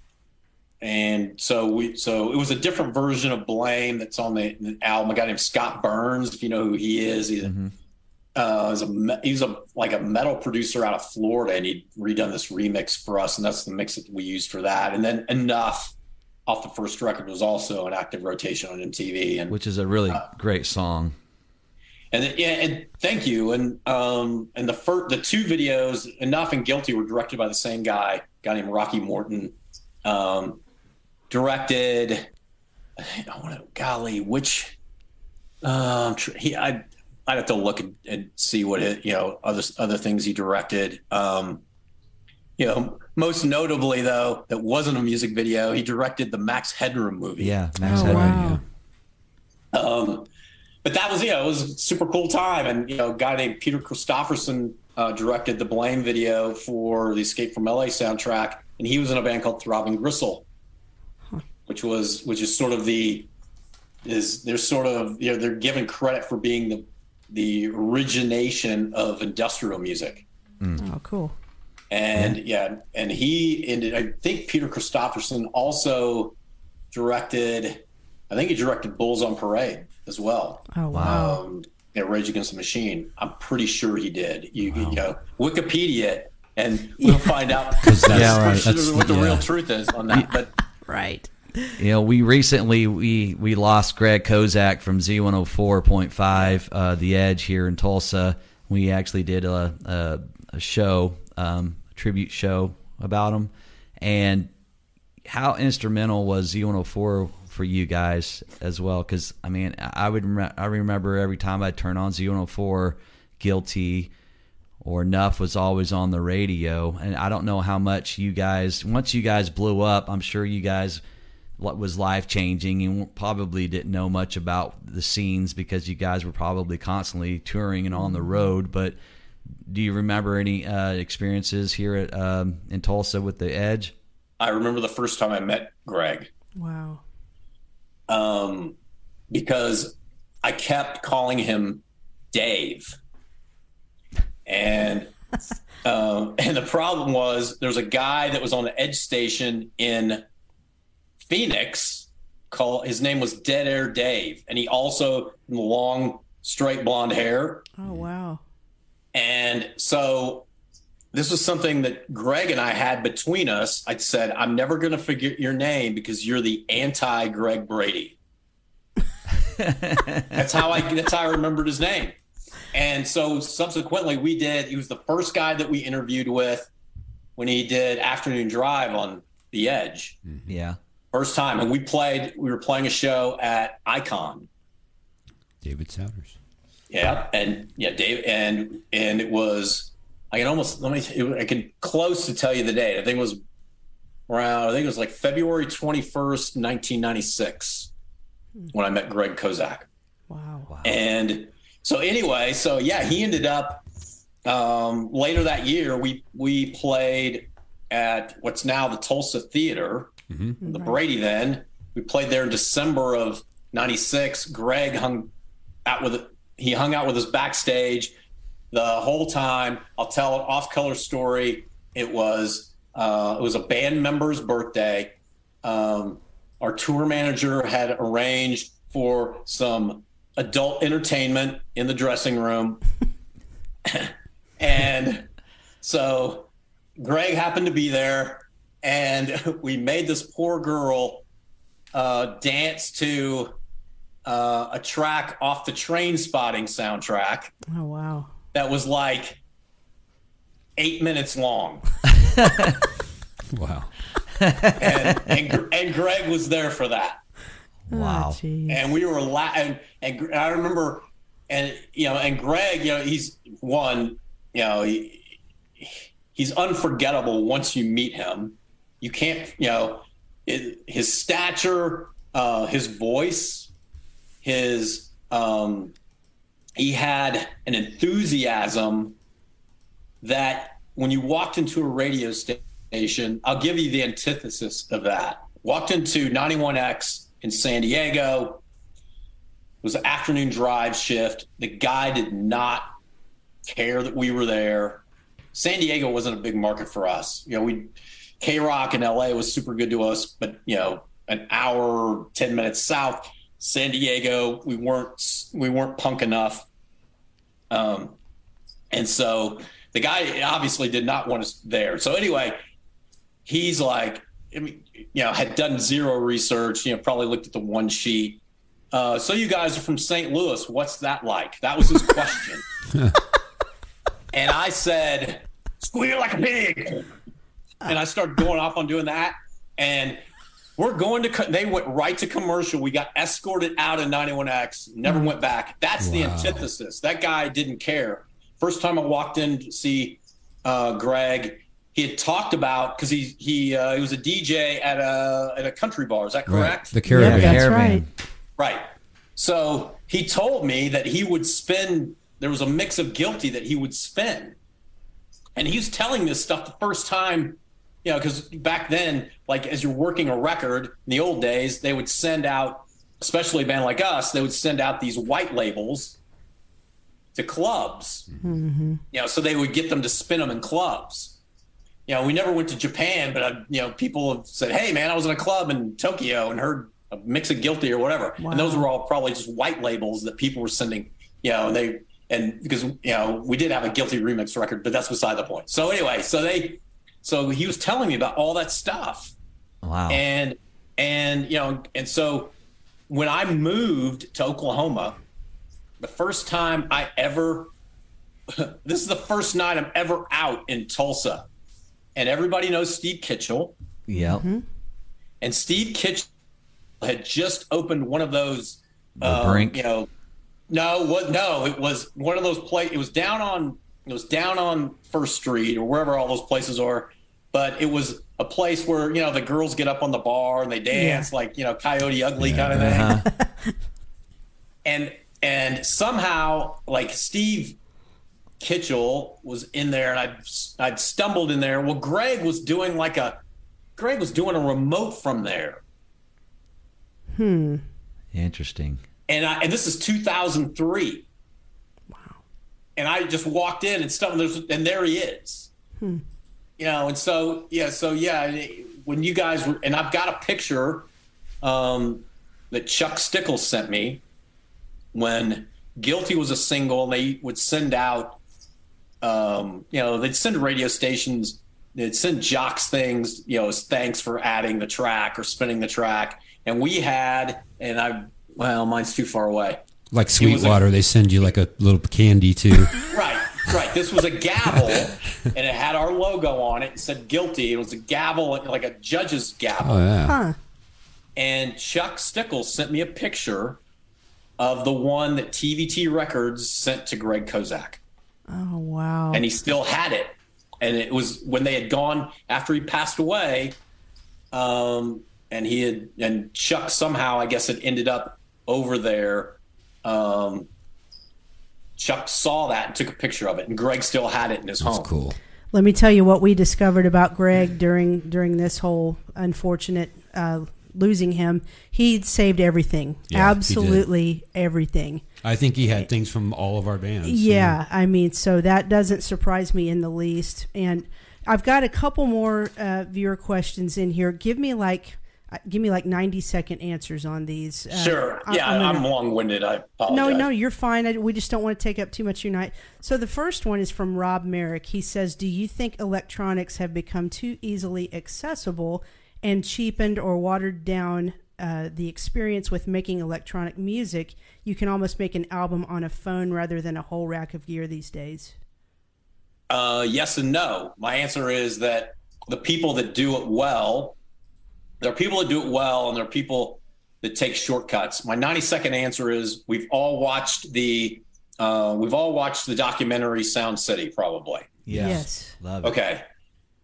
and so we so it was a different version of Blame that's on the, the album. A guy named Scott Burns, if you know who he is, he's, Mhm. uh, is a he's a like a metal producer out of Florida, and he'd redone this remix for us, and that's the mix that we used for that. And then Enough off the first record was also an active rotation on MTV, and Which is a really Uh, great song. and then, yeah, and thank you. And um, and the first, the two videos, Enough and Guilty, were directed by the same guy, guy named Rocky Morton. Um, directed, I want to, golly, which, um, he, I, I'd have to look and, and see what it, you know, other other things he directed. Um, you know, most notably though, that wasn't a music video. He directed the Max Headroom movie. Yeah, Max Oh, Headroom. wow. Um, but that was, you know, it was a super cool time. And, you know, a guy named Peter Christopherson uh, directed the Blame video for the Escape from LA soundtrack. And he was in a band called Throbbing Gristle, which was, which is sort of the, is they're sort of, you know, they're given credit for being the, the origination of industrial music. Oh, cool. And yeah, and he ended. I think Peter Christopherson also directed. I think he directed Bulls on Parade as well. Oh, wow. Um, yeah, Rage Against the Machine. I'm pretty sure he did. You, you know, Wikipedia, it, and we'll find out that's- Yeah, right. that's- what the yeah. real truth is on that. But Right. You know, we recently we we lost Greg Kozak from Z104.5, uh, The Edge here in Tulsa. We actually did a a, a show, um, a tribute show about him, and how instrumental was Z104 for you guys as well? Because I mean, I would I remember every time I turn on Z104, Guilty or Enough was always on the radio, and I don't know how much you guys once you guys blew up. I'm sure you guys was life changing and probably didn't know much about the scenes because you guys were probably constantly touring and on the road. But do you remember any uh, experiences here at um, in Tulsa with the Edge? I remember the first time I met Greg. Wow. um, because I kept calling him Dave, and um, and the problem was there's a guy that was on the Edge station in Phoenix. Call his name was Dead Air Dave, and he also long straight blonde hair. Oh, wow. And so this was something that Greg and I had between us. I said, I'm never going to forget your name because you're the anti Greg Brady. that's how I that's how I remembered his name. And so subsequently we did he was the first guy that we interviewed with when he did afternoon drive on the edge. Yeah, First time. And we played we were playing a show at Icon. David Souders. Yeah, and yeah, Dave, and and it was I can almost let me it, I can close to tell you the date. I think it was around I think it was like February twenty first, nineteen ninety six, when I met Greg Kozak. Wow. Wow. And so anyway, so yeah, he ended up um, later that year. We we played at what's now the Tulsa Theater, the Brady. Then we played there in December of '96. Greg hung out with he hung out with us backstage the whole time. I'll tell an off-color story. It was Uh, it was a band member's birthday. Um, our tour manager had arranged for some adult entertainment in the dressing room. and so Greg happened to be there, and we made this poor girl uh, dance to uh, a track off the Trainspotting soundtrack Oh wow. that was like eight minutes long. Wow. And, and, and Greg was there for that. Wow. Oh, and we were la- and, and I remember, and you know, and Greg, you know, he's one, you know, he, he's unforgettable once you meet him. You can't, you know, it, his stature, uh, his voice, his, um, he had an enthusiasm that when you walked into a radio station, I'll give you the antithesis of that. Walked into 91X in San Diego. It was an afternoon drive shift. The guy did not care that we were there. San Diego wasn't a big market for us. You know, we KROQ in LA was super good to us, but you know, an hour, ten minutes south, San Diego, we weren't we weren't punk enough. Um, and so the guy obviously did not want us there. So anyway, he's like, I mean, you know, had done zero research. You know, probably looked at the one sheet. Uh, so you guys are from St. Louis. What's that like? That was his question. and I said, squeal like a pig. And I started going off on doing that. And we're going to, co- they went right to commercial. We got escorted out of 91X, never went back. That's the antithesis. That guy didn't care. First time I walked in to see uh, Greg, he had talked about because he he uh, he was a DJ at a at a country bar. Is that correct? Right. The yeah, that's Caravan. right. Right. So he told me that he would spin, there was a mix of guilty that he would spin. And he was telling this stuff the first time, you know, because back then, like as you're working a record in the old days, they would send out, especially a band like us, they would send out these white labels to clubs. You know, so they would get them to spin them in clubs. You know, we never went to Japan, but uh, you know, people have said, "Hey, man, I was in a club in Tokyo and heard a mix of guilty or whatever," and those were all probably just white labels that people were sending. You know, and they and because you know we did have a guilty remix record, but that's beside the point. So anyway, so they, so he was telling me about all that stuff, Wow. and and you know and so when i moved to oklahoma the first time i ever this is the first night i'm ever out in tulsa and everybody knows steve kitchell yep. and steve kitchell had just opened one of those The um, brink. you know no what no it was one of those play it was down on it was down on first street or wherever all those places are but it was a place where you know the girls get up on the bar and they dance like you know coyote ugly kind of thing Uh-huh. and and somehow like steve kitchell was in there and i'd i'd stumbled in there well greg was doing like a greg was doing a remote from there Hmm. Interesting. and I and this is 2003. Wow. And I just walked in and stuff, and, there's, and there he is. You know, and so yeah, so yeah, when you guys were, and I've got a picture um, that Chuck Stickles sent me when Guilty was a single, and they would send out, um, you know, they'd send radio stations, they'd send jocks things, you know, as thanks for adding the track or spinning the track. And we had, and I, well, mine's too far away. Like was a- they send you like a little candy too. Right, right. This was a gavel, and it had our logo on it. It said "guilty." It was a gavel, like a judge's gavel. Oh yeah. Huh. And Chuck Stickles sent me a picture of the one that TVT Records sent to Greg Kozak, Oh wow. and he still had it. And it was when they had gone after he passed away, um, and he had and Chuck somehow, I guess, it ended up over there. Um, Chuck saw that and took a picture of it, and Greg still had it in his That's home. cool. Let me tell you what we discovered about Greg during during this whole unfortunate uh, losing him. He saved everything, Yeah, absolutely everything. I think he had things from all of our bands. Yeah, I mean, so that doesn't surprise me in the least. And I've got a couple more uh, viewer questions in here. Give me like give me like 90 second answers on these. Uh, Sure. I- Yeah, I'm I'm, long winded. I apologize. No, no, you're fine. I, we just don't want to take up too much of your night. So the first one is from Rob Merrick. He says, "Do you think electronics have become too easily accessible and cheapened or watered down uh, the experience with making electronic music? You can almost make an album on a phone rather than a whole rack of gear these days." Uh, yes and no. My answer is that the people that do it well, there are people that do it well, and there are people that take shortcuts. My 90 second answer is we've all watched the uh, we've all watched the documentary Sound City, probably. Yes. Yes. Love it. Okay.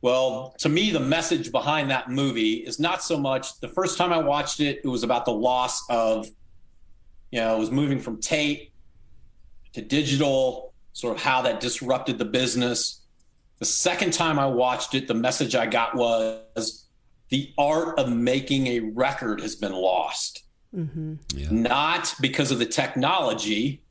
Well, to me, the message behind that movie is not so much the first time I watched it, it was about the loss of, you know, it was moving from tape to digital, sort of how that disrupted the business. The second time I watched it, the message I got was the art of making a record has been lost Mm-hmm. Yeah. not because of the technology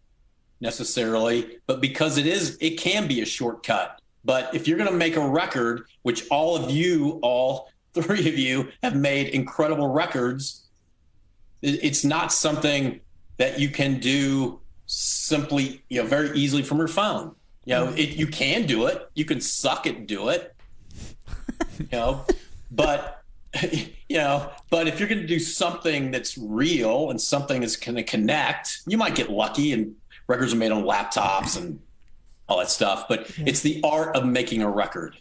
necessarily, but because it is it can be a shortcut. But if you're going to make a record, which all of you, all three of you, have made incredible records, it's not something that you can do simply, you know, very easily from your phone. You know, it, you can do it. You can suck it, and do it. You know, but you know, but if you're going to do something that's real and something that's going to connect, you might get lucky and records are made on laptops and all that stuff. But it's the art of making a record.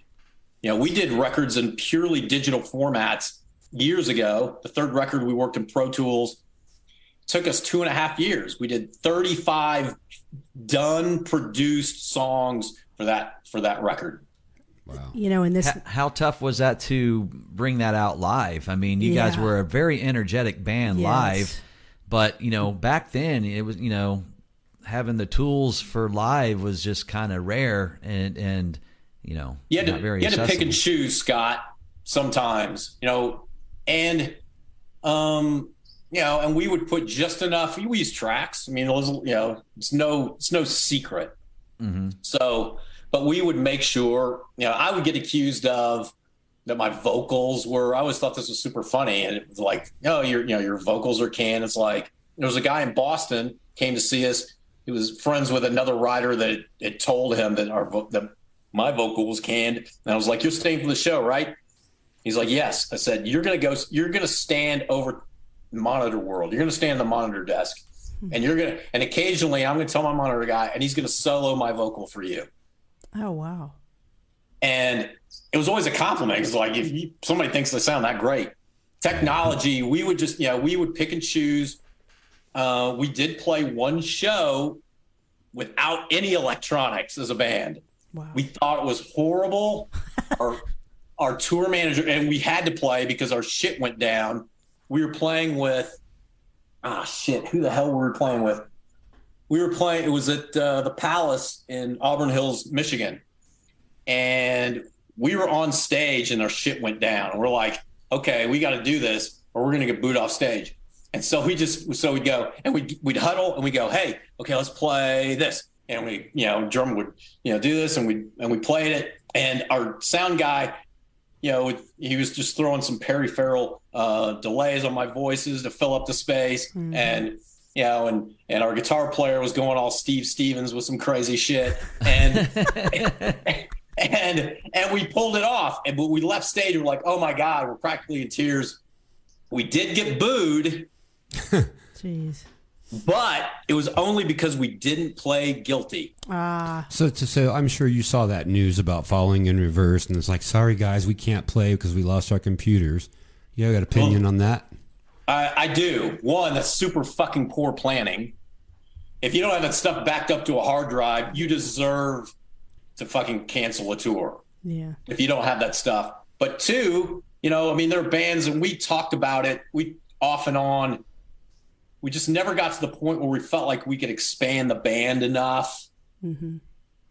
You know, we did records in purely digital formats years ago. The third record we worked in Pro Tools took us two and a half years. We did 35 done produced songs for that for that record. Wow. You know, in this, H- how tough was that to bring that out live? I mean, you guys were a very energetic band Yes. live, but you know, back then it was you know having the tools for live was just kind of rare and and you know you had not to, very you had to pick and choose scott sometimes you know and um you know and we would put just enough we use tracks i mean it was, you know it's no it's no secret Mhm. so but we would make sure you know i would get accused of that my vocals were i always thought this was super funny. And it was like oh your you know your vocals are canned. It's like there was a guy in boston came to see us. He was friends with another writer that had told him that our that my vocal was canned. And i was like you're staying for the show right? He's like yes. I said you're gonna go you're gonna stand over monitor world. You're gonna stand in the monitor desk. Hmm. And you're gonna and occasionally i'm gonna tell my monitor guy and he's gonna solo my vocal for you oh wow, and it was always a compliment. It's like if you, somebody thinks they sound that great, technology, we would just, you know, we would pick and choose. Uh, we did play one show without any electronics as a band. wow. We thought it was horrible. our our tour manager and we had to play because our shit went down. We were playing with ah shit, who the hell were we playing with? We were playing. It was at uh, the Palace in Auburn Hills, Michigan, and we were on stage and our shit went down. And we're like, okay, we got to do this, or we're gonna get booed off stage. And so we just so we'd go and we'd we'd huddle and we go, hey, okay, let's play this. And we, you know, drum would, you know, do this and we and we played it. And our sound guy, you know, he was just throwing some Perry Farrell uh, delays on my voices to fill up the space. And you know, and and our guitar player was going all Steve Stevens with some crazy shit. And and and we pulled it off. And when we left stage, we we're like, oh my god, we're practically in tears. We did get booed, Jeez. but it was only because we didn't play guilty. Ah, So, so, so I'm sure you saw that news about falling in reverse, and it's like, sorry guys, we can't play because we lost our computers. You got an opinion on that? I, I do. One, that's super fucking poor planning. If you don't have that stuff backed up to a hard drive, you deserve to fucking cancel a tour yeah. if you don't have that stuff. But two, you know, I mean, there are bands, and we talked about it. We off and on. We just never got to the point where we felt like we could expand the band enough. hmm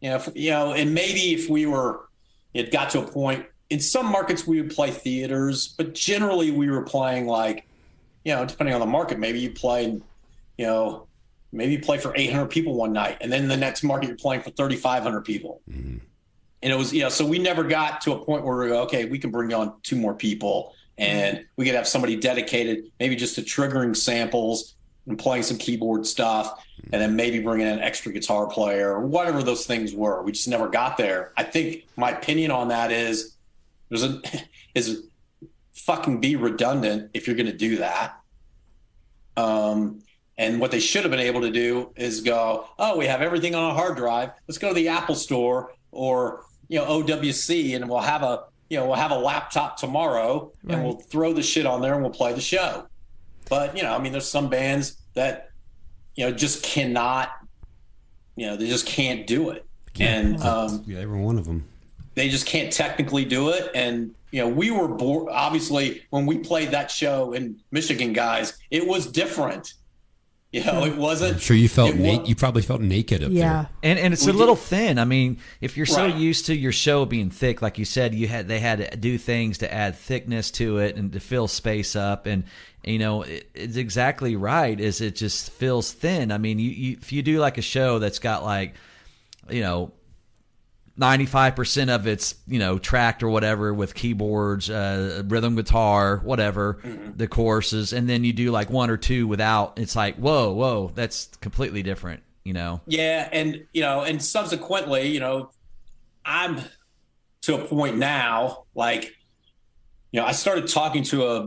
You know, if, you know, and maybe if we were, it got to a point. In some markets, we would play theaters, but generally, we were playing like, you know, depending on the market, maybe you play, you know, maybe you play for 800 people one night, and then the next market you're playing for 3,500 people. Mm-hmm. and it was you know so we never got to a point where we go okay we can bring on two more people and we could have somebody dedicated maybe just to triggering samples and playing some keyboard stuff and then maybe bringing in an extra guitar player or whatever those things were. We just never got there. I think my opinion on that is there's a is fucking be redundant if you're going to do that um and what they should have been able to do is go, oh, we have everything on a hard drive. Let's go to the Apple Store or you know OWC, and we'll have a you know we'll have a laptop tomorrow, Right. and we'll throw the shit on there and we'll play the show. But you know, I mean, there's some bands that you know just cannot, you know, they just can't do it, and um, Yeah, every one of them. they just can't technically do it. And you know, we were bored. Obviously, when we played that show in Michigan, guys, it was different. You know, it wasn't. I'm sure you felt na- wa- you probably felt naked up Yeah. there. And and it's We a little did- thin. I mean, if you're so Right. used to your show being thick, like you said, you had they had to do things to add thickness to it and to fill space up. And you know, it, it's exactly right. Is it just feels thin? I mean, you, you if you do like a show that's got like, you know. 95% of it's you know tracked or whatever with keyboards uh, rhythm guitar whatever the courses. And then you do like one or two without it's like whoa whoa that's completely different you know? Yeah, and you know, and subsequently, you know, I'm to a point now, like, you know, I started talking to a,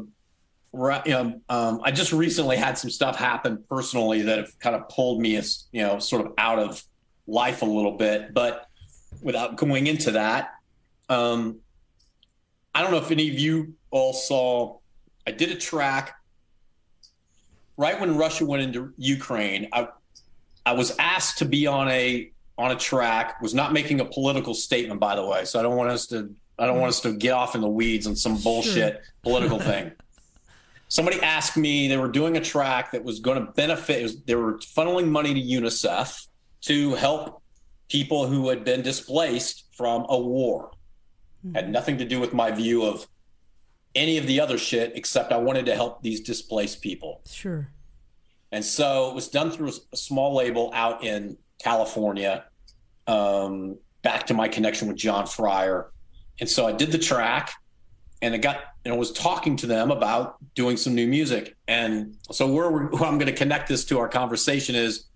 you know, um, I just recently had some stuff happen personally that have kind of pulled me as, you know, sort of out of life a little bit, but without going into that, um, I don't know if any of you all saw, I did a track right when Russia went into Ukraine. I, I was asked to be on a on a track. Was not making a political statement, by the way. So I don't want us to I don't want us to get off in the weeds on some bullshit political thing. Somebody asked me they were doing a track that was going to benefit. Was, they were funneling money to UNICEF to help people who had been displaced from a war. Had nothing to do with my view of any of the other shit, except I wanted to help these displaced people. Sure. And so it was done through a, a small label out in California. Um, back to my connection with John Fryer, and so I did the track, and I got and I was talking to them about doing some new music. And so where, where I'm going to connect this to our conversation is,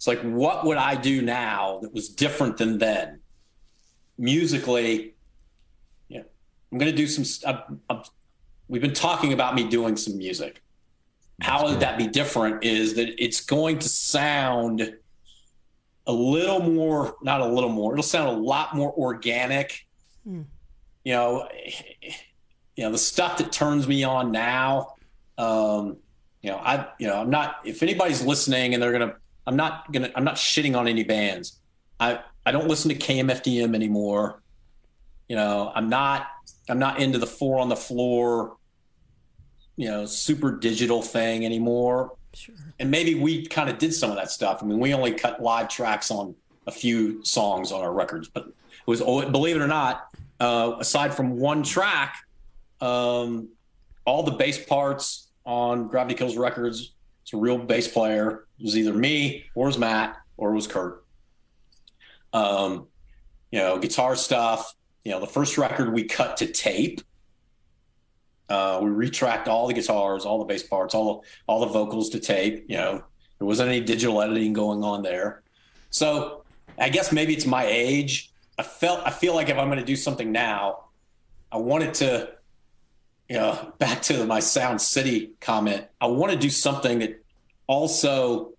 it's like what would I do now that was different than then, musically. Yeah, I'm going to do some. I'm- I'm- we've been talking about me doing some music how would that be different is that it's going to sound a little more not a little more it'll sound a lot more organic Hmm. you know you know the stuff that turns me on now um you know i you know i'm not if anybody's listening and they're gonna i'm not gonna i'm not shitting on any bands. I i don't listen to kmfdm anymore. You know i'm not i'm not into the four on the floor you know super digital thing anymore. Sure. and maybe we kind of did some of that stuff. I mean we only cut live tracks on a few songs on our records but it was oh, believe it or not uh, aside from one track um, all the bass parts on gravity kills records it's a real bass player it was either me or it was matt or it was kurt um, you know guitar stuff you know the first record we cut to tape uh, we retracked all the guitars, all the bass parts, all all the vocals to tape. You know, there wasn't any digital editing going on there. So I guess maybe it's my age. I felt I feel like if I'm going to do something now, I wanted to, you know, back to my Sound City comment. I want to do something that also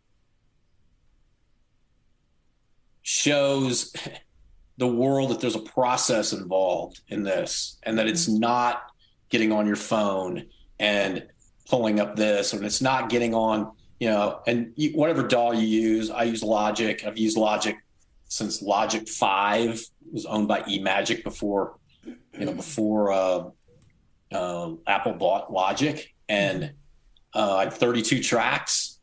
shows the world that there's a process involved in this, and that it's not getting on your phone and pulling up this, and it's not getting on, you know, and you, whatever DAW you use. I use Logic. I've used Logic since Logic Five was owned by eMagic before, you know, before uh, uh, Apple bought Logic, and uh, I had 32 tracks,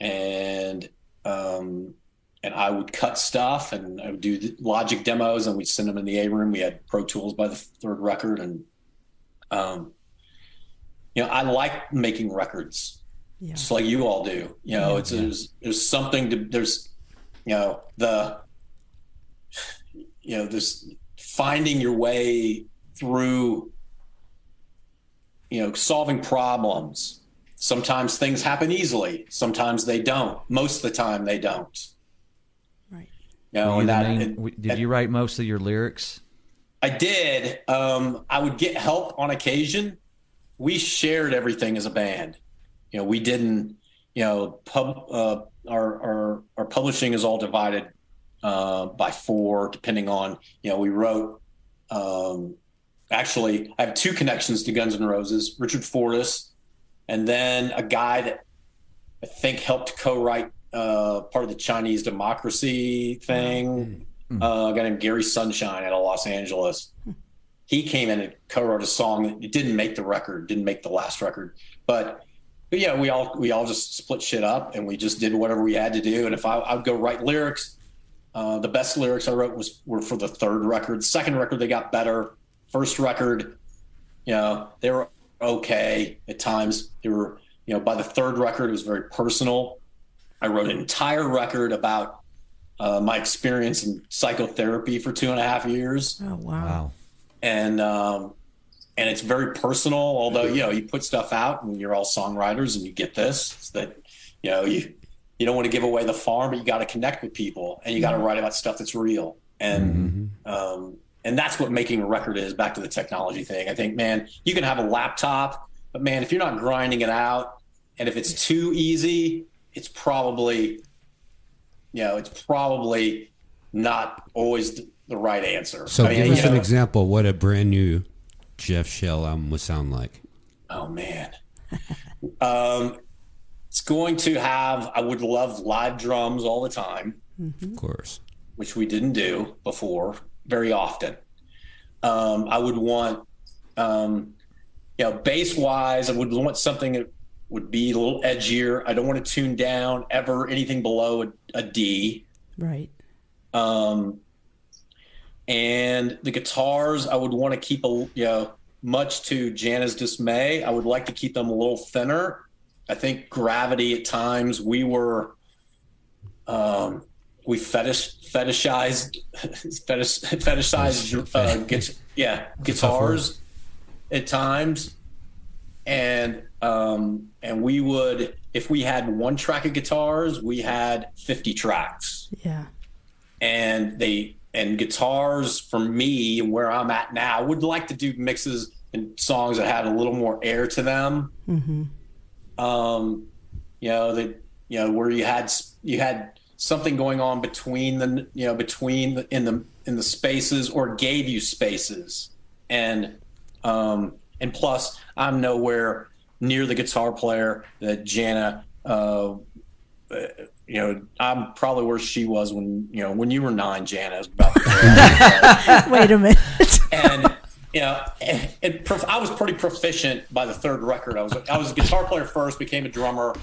and um, and I would cut stuff, and I would do Logic demos, and we'd send them in the A room. We had Pro Tools by the third record, and um, you know, I like making records, Yeah. just like you all do. You know, it's there's there's something to there's, you know, the you know, this finding your way through, you know, solving problems. Sometimes things happen easily. Sometimes they don't. Most of the time, they don't. Right. You know, you and that, main- and- w- did and- you write most of your lyrics? I did. Um, I would get help on occasion. We shared everything as a band. You know, we didn't. You know, pub. Uh, our our our publishing is all divided uh, by four, depending on. You know, we wrote. Um, actually, I have two connections to Guns N' Roses: Richard Fortus, and then a guy that I think helped co-write uh, part of the Chinese democracy thing uh, a guy named Gary Sunshine out of Los Angeles. He came in and co-wrote a song. It didn't make the record, didn't make the last record, but but yeah, we all we all just split shit up and we just did whatever we had to do. And if I, I'd go write lyrics, uh, the best lyrics I wrote was were for the third record. Second record they got better. First record, you know, they were okay at times. They were you know by the third record it was very personal. I wrote an entire record about uh, my experience in psychotherapy for two and a half years, Oh wow. Wow. and um, and it's very personal. Although you know you put stuff out, and you're all songwriters, and you get this it's that you know you you don't want to give away the farm, but you got to connect with people, and you got to write about stuff that's real, and um, and that's what making a record is. Back to the technology thing, I think, man, you can have a laptop, but man, if you're not grinding it out, and if it's too easy, it's probably you know, it's probably not always th- the right answer. So I mean, give us an example what a brand new Jeff Scheel album would sound like. Oh man. um, it's going to have. I would love live drums all the time, Of course. which we didn't do before very often. Um, I would want, um, you know, bass wise, I would want something that would be a little edgier. I don't want to tune down ever anything below a, a D. Right. Um, and the guitars, I would want to keep a you know, much to Jana's dismay, I would like to keep them a little thinner. I think gravity at times we were, um, we fetish fetishized, fetish fetishized, uh, gui- yeah, guitars at times, and um, and we would if we had one track of guitars, we had fifty tracks Yeah. and they and guitars for me where I'm at now I would like to do mixes and songs that had a little more air to them. Mm-hmm. Um, you know that you know where you had you had something going on between the you know between the, in the in the spaces or gave you spaces and um, and plus I'm nowhere near the guitar player that Jana uh, you know, I'm probably where she was when you know when you were nine, Jana. About Wait a minute. and you know, and, and prof- I was pretty proficient by the third record. I was I was a guitar player first, became a drummer.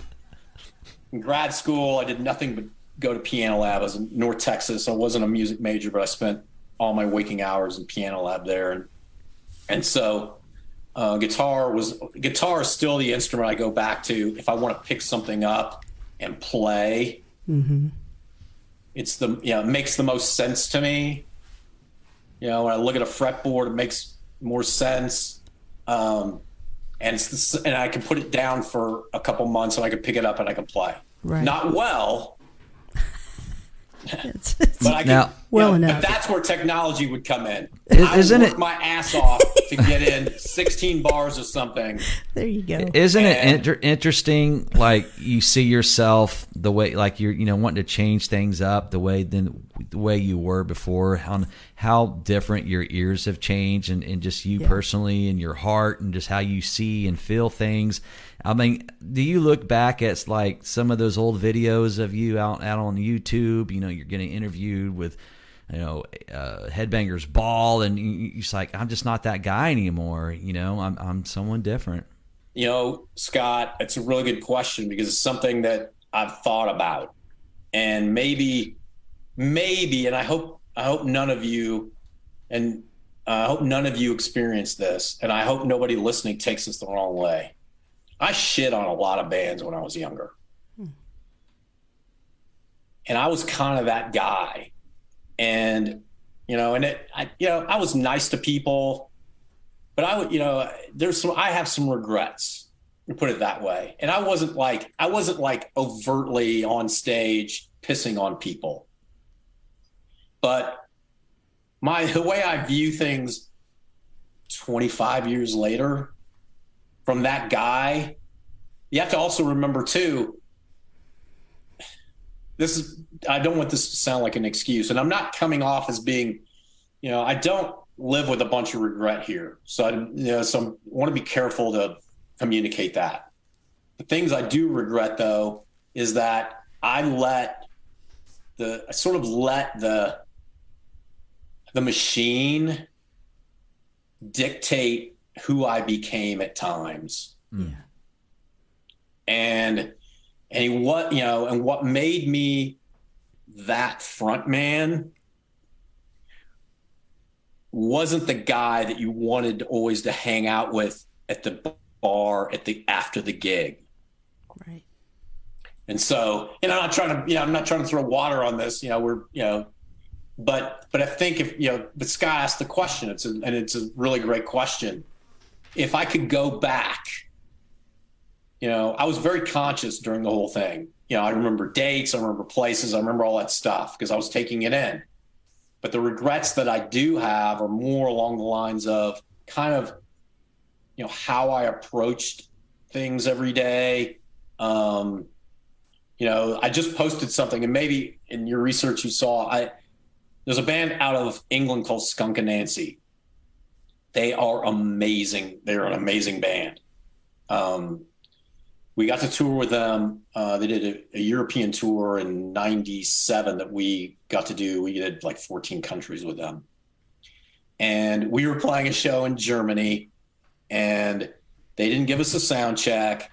In grad school, I did nothing but go to piano lab. I was in North Texas. I wasn't a music major, but I spent all my waking hours in piano lab there, and and so uh, guitar was guitar is still the instrument I go back to if I want to pick something up and play. mm-hmm. It's the you know it makes the most sense to me. You know, when I look at a fretboard, it makes more sense. Um, and it's the, and I can put it down for a couple months, and I can pick it up and I can play. Right. Not well, It's- it's- but I can. Now- Well you know, enough. But that's where technology would come in. Is- I would isn't work it- my ass off to get in 16 bars or something. there you go. Isn't it inter- interesting? Like you see yourself the way, like you're, you know, wanting to change things up the way than the way you were before. On how different your ears have changed, and, and just you Yeah. personally, and your heart, and just how you see and feel things. I mean, do you look back at like some of those old videos of you out out on YouTube? You know, you're getting interviewed with. You know, uh, headbangers ball, and you, it's like I'm just not that guy anymore. You know, I'm I'm someone different. You know, Scott, it's a really good question because it's something that I've thought about. And maybe, maybe, and I hope, I hope none of you, and uh, I hope none of you experience this, and I hope nobody listening takes this the wrong way. I shit on a lot of bands when I was younger. Hmm. And I was kind of that guy. And you know, and it, I, you know, I was nice to people, but I would, you know, there's some, I have some regrets, to put it that way. And I wasn't like, I wasn't like overtly on stage pissing on people, but my, the way I view things 25 years later from that guy, you have to also remember too, this is I don't want this to sound like an excuse, and I'm not coming off as being, you know, I don't live with a bunch of regret here. So I, you know, so I want to be careful to communicate that. The things I do regret though is that I let the I sort of let the the machine dictate who I became at times. Hmm. Yeah. And and what you know and what made me that front man wasn't the guy that you wanted always to hang out with at the bar at the after the gig Right. and so you know i'm not trying to you know i'm not trying to throw water on this you know we're you know but but i think if you know but scott asked the question it's a, and it's a really great question if i could go back you know i was very conscious during the whole thing. You know i remember dates i remember places i remember all that stuff because i was taking it in. But the regrets that i do have are more along the lines of kind of you know how i approached things every day. Um you know i just posted something and maybe in your research you saw i there's a band out of england called Skunk Anansie they are amazing they're an amazing band um we got to tour with them. Uh, they did a, a, European tour in '97 that we got to do. We did like 14 countries with them, and we were playing a show in Germany, and they didn't give us a sound check,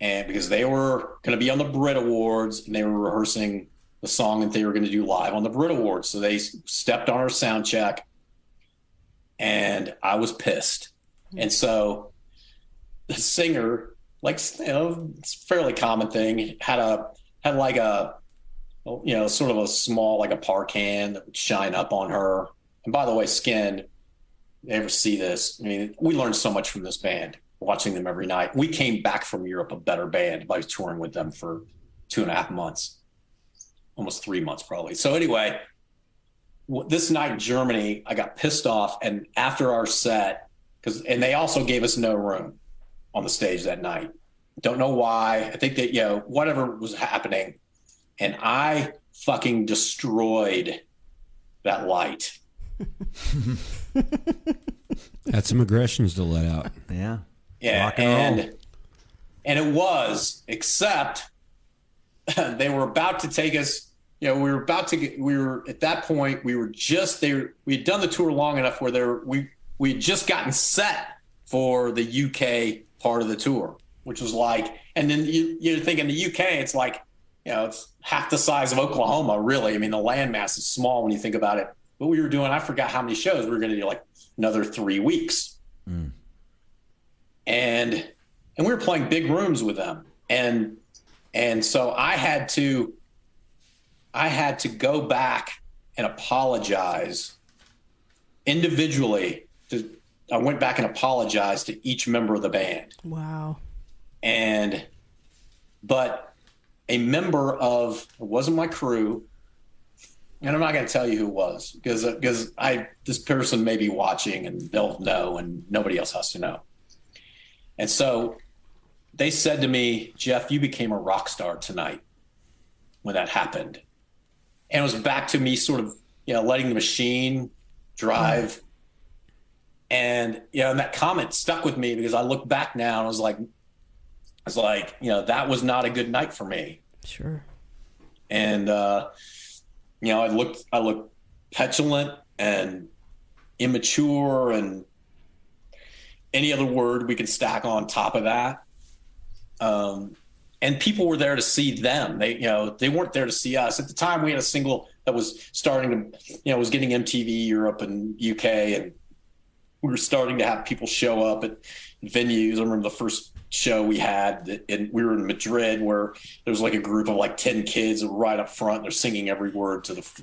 and because they were going to be on the Brit Awards and they were rehearsing the song that they were going to do live on the Brit Awards, so they stepped on our sound check, and I was pissed, hmm. and so the singer like you know, it's a fairly common thing. Had a had like a you know sort of a small like a par can that would shine up on her. And by the way, Skin, ever see this? I mean, we learned so much from this band watching them every night. We came back from Europe a better band by touring with them for two and a half months, almost three months probably. So anyway, this night in Germany, I got pissed off, and after our set, because and they also gave us no room on the stage that night. Don't know why. I think that, you know, whatever was happening. And I fucking destroyed that light. Had some aggressions to let out. Yeah. Yeah. Rock and and, and it was, except they were about to take us, you know, we were about to get, we were at that point, we were just there. We had done the tour long enough where there, we, we had just gotten set for the UK part of the tour, which was like, and then you, you think in the UK, it's like, you know, it's half the size of Oklahoma, really. I mean, the landmass is small when you think about it. But we were doing, I forgot how many shows we were going to do, like another three weeks, Mm. and and we were playing big rooms with them, and and so I had to, I had to go back and apologize individually to I went back and apologized to each member of the band. Wow. And, but a member of, it wasn't my crew, and I'm not going to tell you who it was because, because I, this person may be watching and they'll know and nobody else has to know. And so they said to me, Jeff, you became a rock star tonight when that happened. And it was back to me sort of, you know, letting the machine drive and you know, and that comment stuck with me because I look back now and I was like, I was like, you know, that was not a good night for me. Sure. And uh, you know, I looked, I looked petulant and immature and any other word we can stack on top of that. Um, and people were there to see them. They, you know, they weren't there to see us. At the time, we had a single that was starting to, you know, was getting MTV Europe and UK and we were starting to have people show up at venues. I remember the first show we had, and we were in Madrid, where there was like a group of like ten kids right up front. They're singing every word to the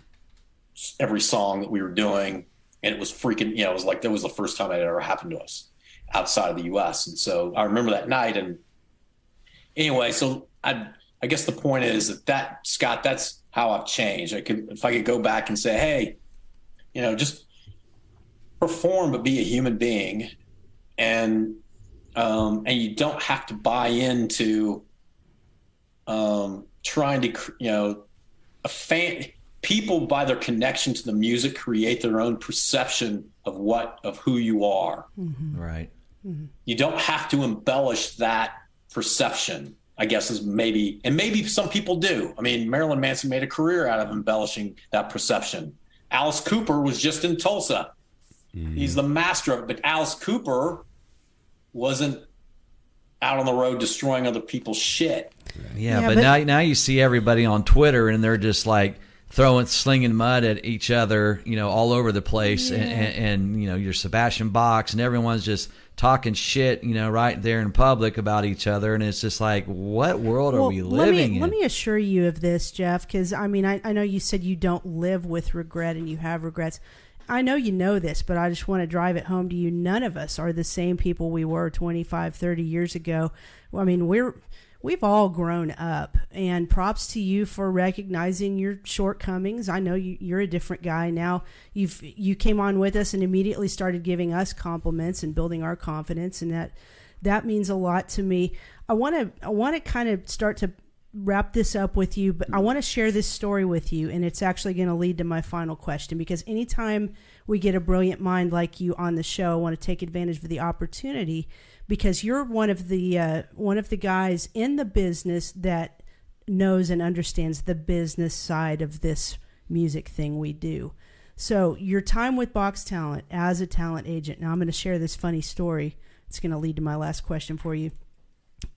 every song that we were doing, and it was freaking. You know, it was like that was the first time it ever happened to us outside of the U.S. And so I remember that night. And anyway, so I I guess the point is that that Scott, that's how I've changed. I could if I could go back and say, hey, you know, just perform, but be a human being, and um, and you don't have to buy into um, trying to you know a fan people by their connection to the music create their own perception of what of who you are mm-hmm. right mm-hmm. you don't have to embellish that perception i guess is maybe and maybe some people do. I mean marilyn manson made a career out of embellishing that perception. Alice cooper was just in tulsa. Mm-hmm. he's the master of it but alice cooper wasn't out on the road destroying other people's shit. Yeah, yeah but, but, now now you see everybody on Twitter and they're just like throwing slinging mud at each other, you know, all over the place, yeah. and, and, and, you know your Sebastian Bachs and everyone's just talking shit, you know, right there in public about each other, and it's just like, what world well, are we living let me, in? Let me assure you of this, Jeff, because I mean, I, I know you said you don't live with regret and you have regrets. I know you know this, but I just want to drive it home to you. None of us are the same people we were 25, 30 years ago. I mean, we're we've all grown up and props to you for recognizing your shortcomings. I know you, are a different guy now. You've you came on with us and immediately started giving us compliments and building our confidence and that that means a lot to me. I want to i want to kind of start to wrap this up with you but i want to share this story with you and it's actually going to lead to my final question because anytime we get a brilliant mind like you on the show i want to take advantage of the opportunity because you're one of the uh, one of the guys in the business that knows and understands the business side of this music thing we do. So your time with Box Talent as a talent agent. Now I'm going to share this funny story. It's going to lead to my last question for you.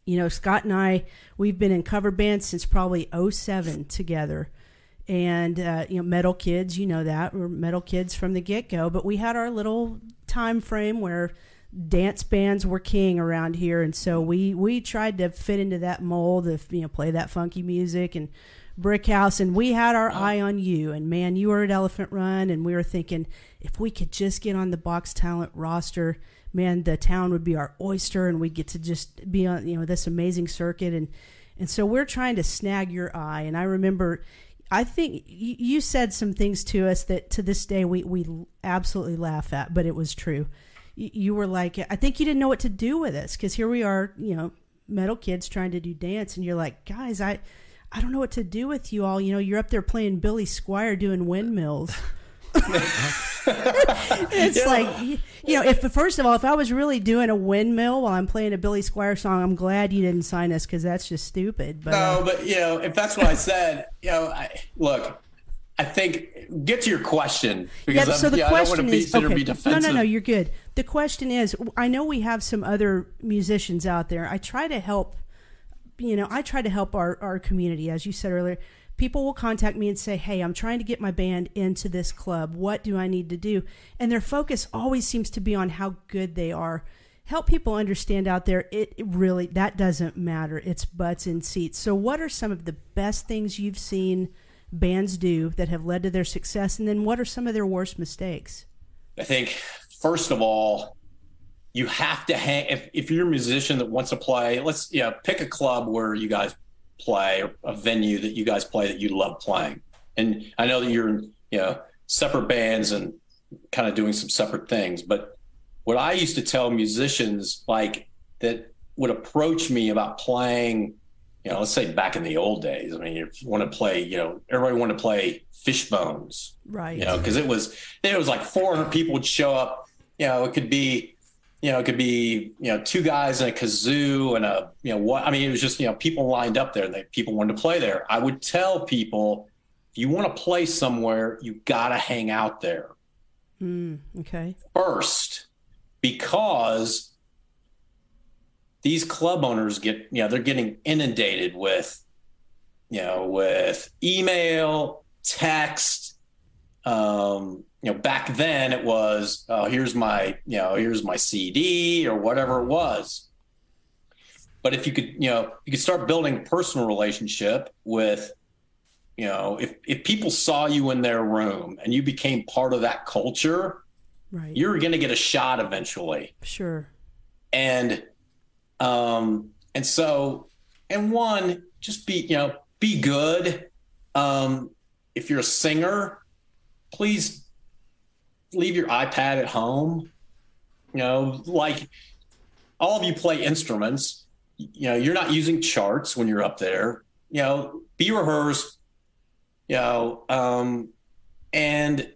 You know, Scott and I, we've been in cover bands since probably 07 together. And, uh, you know, metal kids, you know that. We're metal kids from the get go. But we had our little time frame where dance bands were king around here, and so we we tried to fit into that mold of you know play that funky music and brick house. And we had our eye on you. And man you were at elephant run. And we were thinking if we could just get on the box talent roster man the town would be our oyster and we'd get to just be on you know this amazing circuit. And and so we're trying to snag your eye. And i remember i think you said some things to us that to this day we we absolutely laugh at but it was true you were like, I think you didn't know what to do with us because here we are, you know, metal kids trying to do dance, and you're like, guys, I, I don't know what to do with you all. You know, you're up there playing Billy Squier doing windmills. it's yeah. like you know if first of all if i was really doing a windmill while i'm playing a billy squier song i'm glad you didn't sign us because that's just stupid but no uh, but you know if that's what i said you know I, look I think get to your question because yeah, so the yeah, question is okay. no, no, no. You're good. The question is, I know we have some other musicians out there. I try to help. You know, I try to help our our community, as you said earlier. People will contact me and say, "Hey, I'm trying to get my band into this club. What do I need to do?" And their focus always seems to be on how good they are. Help people understand out there. It, it really that doesn't matter. It's butts in seats. So, what are some of the best things you've seen? Bands do that have led to their success? And then what are some of their worst mistakes? I think, first of all, you have to hang, if, if you're a musician that wants to play, let's, yeah, pick a club where you guys play a venue that you guys play that you love playing. And I know that you're in, you know, separate bands and kind of doing some separate things, but what I used to tell musicians like that would approach me about playing you know, let's say back in the old days. I mean, you want to play, you know, everybody wanted to play Fishbones, right? You know, because it was it was like 400 people would show up. You know, it could be, you know, it could be, you know, two guys in a kazoo and a, you know, what? I mean, it was just, you know, people lined up there. That people wanted to play there. I would tell people, if you want to play somewhere, you got to hang out there. Mm, okay. First, because these club owners get, you know, they're getting inundated with, you know, with email, text. Um, you know, back then it was, oh, here's my, you know, here's my CD or whatever it was. But if you could, you know, you could start building a personal relationship with you know, if if people saw you in their room and you became part of that culture, Right. you're going to get a shot eventually. sure. And um and so and one just be, you know, be good. Um if you're a singer, please leave your iPad at home. You know, like all of you play instruments. You know, you're not using charts when you're up there. You know, be rehearsed. You know, um, and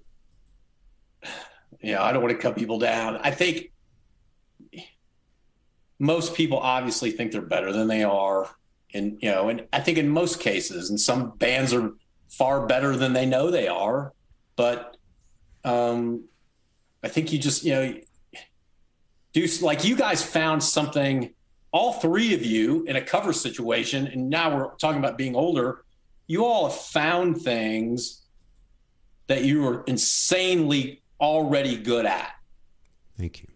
you know, I don't want to cut people down. I think most people obviously think they're better than they are, and you know, and I think in most cases, and some bands are far better than they know they are, but um, I think you just you know do like you guys found something all three of you in a cover situation and now we're talking about being older you all have found things that you are insanely already good at Thank you.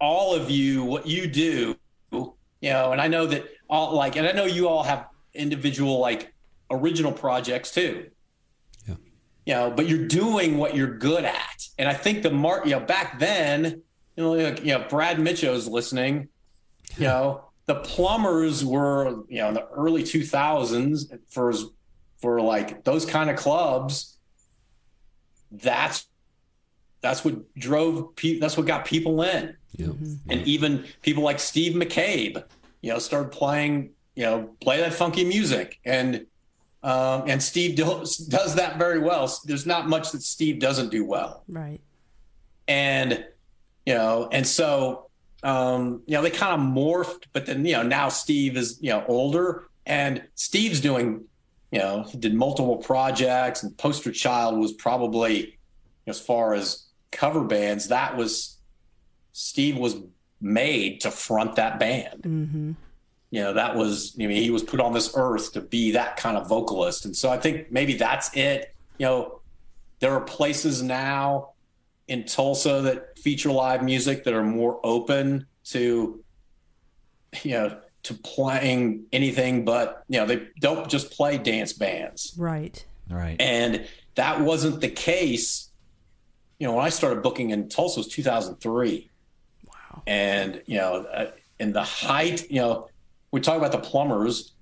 All of you what you do you know and i know that all like and i know you all have individual like original projects too. Yeah. you know but you're doing what you're good at. And i think the mark you know back then you know like, you know brad mitchell's listening you know the plumbers were you know in the early 2000s for for like those kind of clubs. That's that's what drove people that's what got people in Yeah. and even people like Steve McCabe, you know, started playing, you know, play that funky music, and um, and Steve does, does that very well. There's not much that Steve doesn't do well, Right. and you know, and so um, you know they kind of morphed, but then you know now Steve is you know older, and Steve's doing, you know, he did multiple projects, and Poster Child was probably as far as cover bands that was Steve was made to front that band. Mm-hmm. You know, that was, I mean, he was put on this earth to be that kind of vocalist. And so I think maybe that's it. You know, there are places now in Tulsa that feature live music that are more open to, you know, to playing anything but, you know, they don't just play dance bands. Right. Right. And that wasn't the case. You know, when I started booking in Tulsa was 2003. Wow. And, you know, uh, in the height, you know, we talk about the plumbers.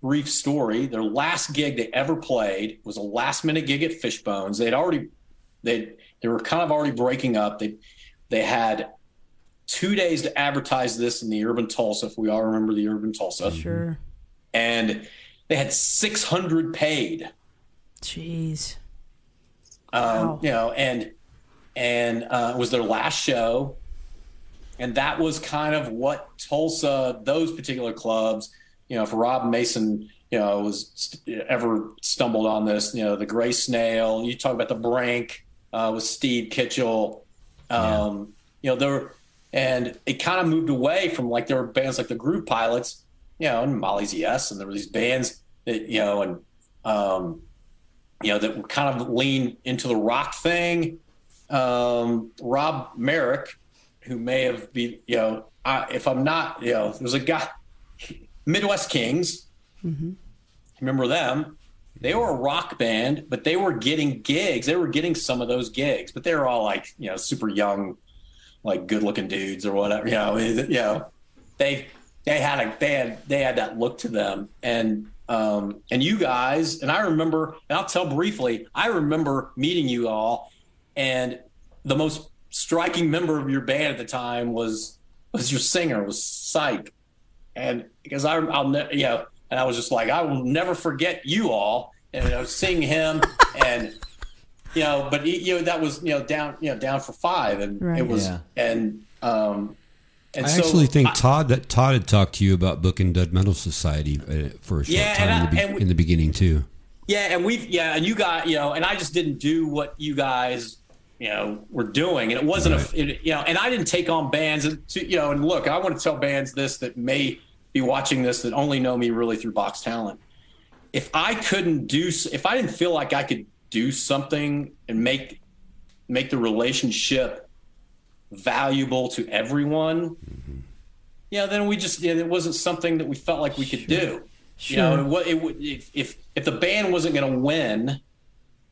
Brief story. Their last gig they ever played was a last minute gig at Fishbones. They'd already, they they were kind of already breaking up. They they had two days to advertise this in the Urban Tulsa, if we all remember the Urban Tulsa, Sure. and they had 600 paid. Jeez. um, Wow. you know, and and uh, it was their last show, and that was kind of what Tulsa, those particular clubs, you know, if Rob Mason, you know, was st- ever stumbled on this, you know, the Gray Snail, you talk about the Brink uh, with Steve Kitchell, um, you know, there and it kind of moved away from like there were bands like the Groove Pilots, you know, and Molly's Yes, and there were these bands that you know, and um, you know, that kind of lean into the rock thing. Um, Rob Merrick, who may have been, you know, I, if I'm not, you know, there's a guy, Midwest Kings. Remember them? They were a rock band, but they were getting gigs. They were getting some of those gigs, but they were all like, you know, super young, like good-looking dudes or whatever. You know, you know, they they had a they had they had that look to them, and um, and you guys, and I remember, and I'll tell briefly, I remember meeting you all, and the most striking member of your band at the time was was your singer was Psych, and because I I'll ne- you know, and I was just like I will never forget you all, and I was seeing him, and you know, but he- you know that was you know down you know down for five, and Right. it was Yeah. and um. And I so actually think I- Todd that Todd had talked to you about booking Dead Metal Society uh, for a short Yeah, time and in, the be- and we- in the beginning too. Yeah, and we've yeah, and you got you know, and I just didn't do what you guys you know were doing, and it wasn't Right. a it, you know, and I didn't take on bands, and to, you know, and look, I want to tell bands this that may be watching this that only know me really through Box Talent. If I couldn't do, if I didn't feel like I could do something and make make the relationship valuable to everyone, Mm-hmm. yeah, then we just yeah, it wasn't something that we felt like we could do. Sure. You know, what it would if if if the band wasn't going to win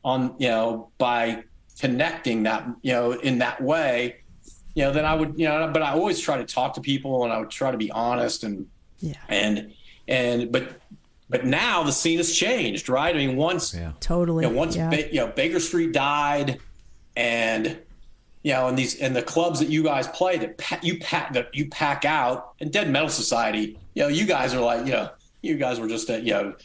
on you know by connecting that you know in that way, you know, then I would you know, but I always try to talk to people and I would try to be honest and yeah, and and but but now the scene has changed, right? I mean, once Yeah. totally. you know, once yeah. Ba- you know Baker Street died, and you know, and these and the clubs that you guys play that pa- you pack that you pack out, and Dead Metal Society, you know, you guys are like, you know, you guys were just at you know.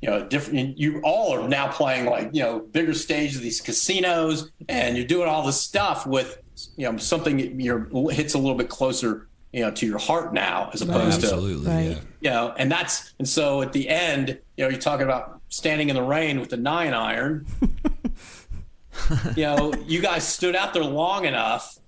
You, you know, different. You all are now playing like you know bigger stages, these casinos, and you're doing all this stuff with you know something your hits a little bit closer, you know, to your heart now, as opposed to Absolutely, Right. yeah. you know, and that's and so at the end, you know, you're talking about standing in the rain with the nine iron. you know, you guys stood out there long enough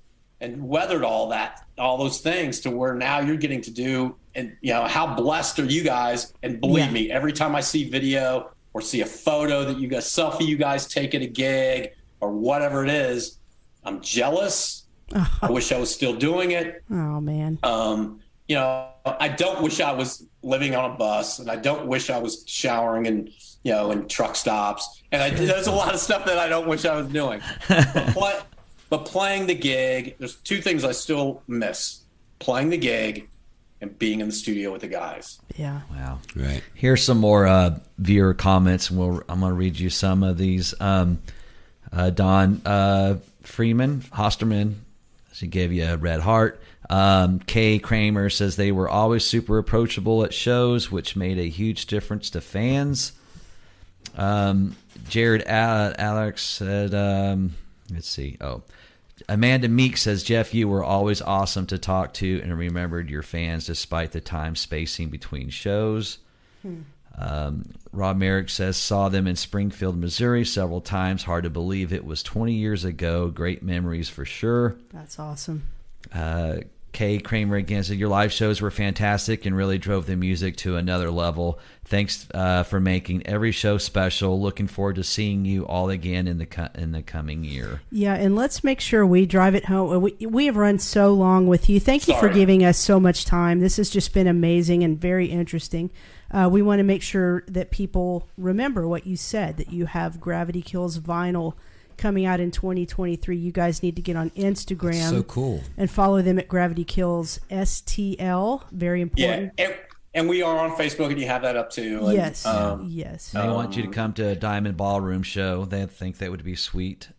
and weathered all that, all those things to where now you're getting to do. And you know, how blessed are you guys? And believe Yeah. me, every time I see video or see a photo that you guys selfie you guys take at a gig or whatever it is, I'm jealous. I wish I was still doing it. oh man. Um, you know, I don't wish I was living on a bus, and I don't wish I was showering and you know in truck stops. And I, there's a lot of stuff that I don't wish I was doing. But, play, but playing the gig, there's two things I still miss: playing the gig and being in the studio with the guys. Yeah. Wow. Right. Here's some more uh, viewer comments, and we'll, I'm going to read you some of these. Um, uh, Don uh, Freeman, Hosterman, she gave you a red heart. Um, Kay Kramer says they were always super approachable at shows, which made a huge difference to fans. Um, Jared A- Alex said, um, let's see. Oh, Amanda Meek says, Jeff, you were always awesome to talk to and remembered your fans despite the time spacing between shows. Um, Rob Merrick says, saw them in Springfield, Missouri several times. Hard to believe it was 20 years ago. Great memories for sure. That's awesome. Uh, Kay Kramer again said, Your live shows were fantastic and really drove the music to another level. Thanks uh, for making every show special. Looking forward to seeing you all again in the co- in the coming year. Yeah, and let's make sure we drive it home. We, we have run so long with you. Thank you for giving us so much time. This has just been amazing and very interesting. Uh, we want to make sure that people remember what you said that you have Gravity Kills vinyl coming out in 2023. You guys need to get on Instagram So cool. and follow them at Gravity Kills STL. Very Yeah, important. and, and we are on Facebook, and you have that up too. And, yes, um, yes. They want you to come to a Diamond Ballroom show. They think that would be sweet.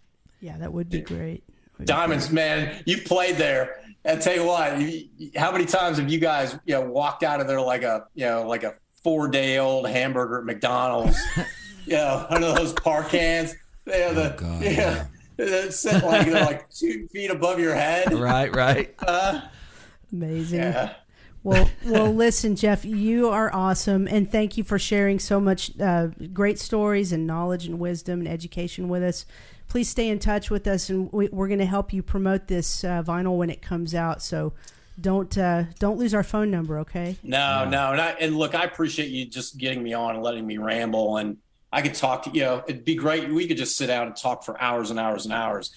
yeah, that would be great. Would be Diamonds, man, you played there. I tell you what, you, you- how many times have you guys, you know, walked out of there like a, you know, like a four day old hamburger at McDonald's, you know, under those par cans. You know, the, Oh, God, yeah, They're sitting like they're like two feet above your head. Right, right. Uh, Amazing. yeah. Well, well, listen, Jeff, you are awesome, and thank you for sharing so much uh, great stories and knowledge and wisdom and education with us. Please stay in touch with us, and we, we're going to help you promote this uh, vinyl when it comes out. So don't uh, don't lose our phone number, okay? No, no, and, I, and look, I appreciate you just getting me on and letting me ramble, and I could talk to you know, it'd be great. We could just sit down and talk for hours and hours and hours.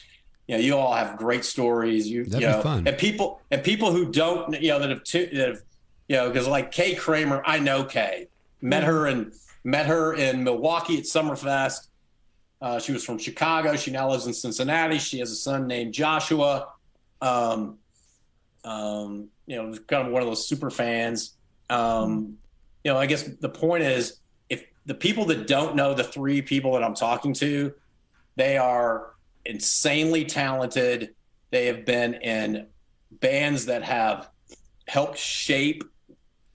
You know, you all have great stories. You, That'd you know, fun. and people and people who don't, you know, that have, tu- that have you know, because like Kay Kramer, I know Kay, met her and met her in Milwaukee at Summerfest. Uh, she was from Chicago. She now lives in Cincinnati. She has a son named Joshua. Um, um, you know, kind of one of those super fans. Um, you know, I guess the point is the people that don't know the three people that I'm talking to, they are insanely talented. They have been in bands that have helped shape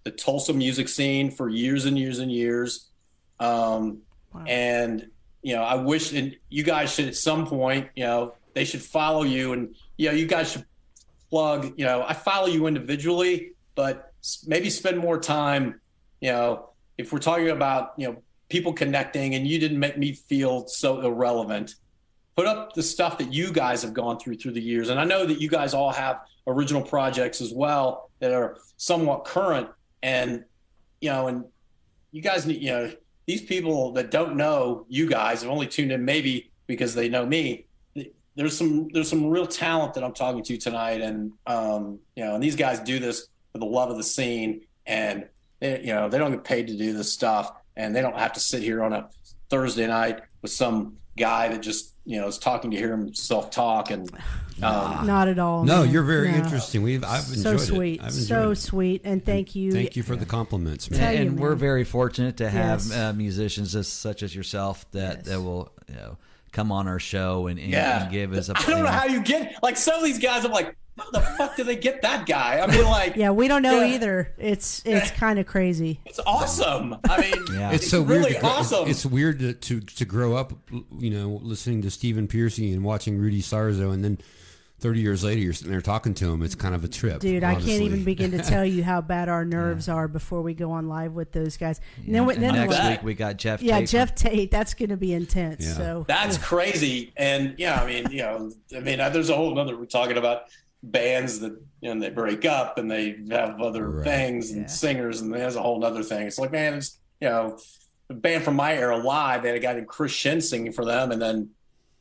the Tulsa music scene for years and years and years. Um, Wow. and you know, I wish, and you guys should at some point, you know, they should follow you, and you know, you guys should plug. You know, I follow you individually, but maybe spend more time. You know, if we're talking about you know people connecting, and you didn't make me feel so irrelevant, put up the stuff that you guys have gone through through the years. And I know that you guys all have original projects as well that are somewhat current, and you know, and you guys need you know these people that don't know you guys have only tuned in maybe because they know me there's some there's some real talent that i'm talking to tonight and um you know and these guys do this for the love of the scene and they, you know, they don't get paid to do this stuff, and they don't have to sit here on a Thursday night with some guy that just you know is talking to hear himself talk and. Um, Not at all. No, man. you're very No. interesting. We've I've enjoyed So it. sweet, I've enjoyed so it. sweet, and thank you. Thank you for the compliments, man. Tell you, and we're man. very fortunate to have Yes. uh, musicians as, such as yourself that, Yes. that will you know come on our show and, and, yeah, and give us a I don't know how you get like some of these guys. I'm like, how the fuck do they get that guy? I mean, like, Yeah, we don't know Yeah. either. It's it's kind of crazy. it's awesome. I mean, Yeah. It's so weird. really to grow, awesome. It's weird to, to to grow up, you know, listening to Stephen Pearcy and watching Rudy Sarzo, and then thirty years later, you're sitting there talking to him. It's kind of a trip, Dude, I can't even begin to tell you how bad our nerves are before we go on live with those guys. And then, we- and then next we'll- week we got Geoff. yeah, Tate Geoff Tate, that's going to be intense. Yeah. So That's crazy. And yeah, I mean, you know, I mean, there's a whole other. We're talking about bands that you know they break up and they have other Right. things and Yeah. singers, and there's a whole other thing. It's like, man, it's you know, the band from my era live. They had a guy named Chris Shinn singing for them, and then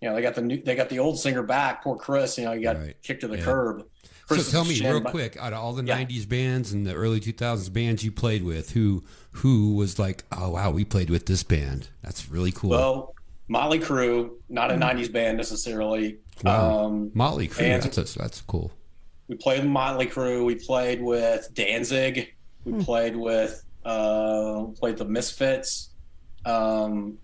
you know they got the new, they got the old singer back. Poor Chris, you know, he got Right. kicked to the Yeah. curb. So Chris tell me Shinn, real but- quick, out of all the Yeah. '90s bands and the early 2000s bands you played with, who who was like, oh wow, we played with this band. That's really cool. Well, Motley Crue, not a mm. '90s band necessarily. Wow. Um, Motley Crue, that's a, that's cool. we played with Motley Crue. We played with Danzig. We played with uh, played the Misfits. Um,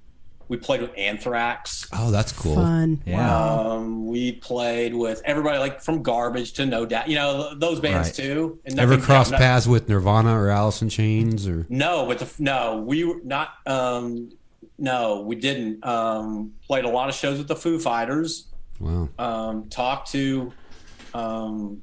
we played with Anthrax. Oh, that's cool. fun. Yeah. Wow. Um, we played with everybody like from Garbage to No Doubt. You know those bands Right. too. And Ever nothing- cross no- paths with Nirvana or Alice in Chains or? No, but the, no, we were not. Um, no, we didn't. Um, played a lot of shows with the Foo Fighters. Wow. um, talked to, um,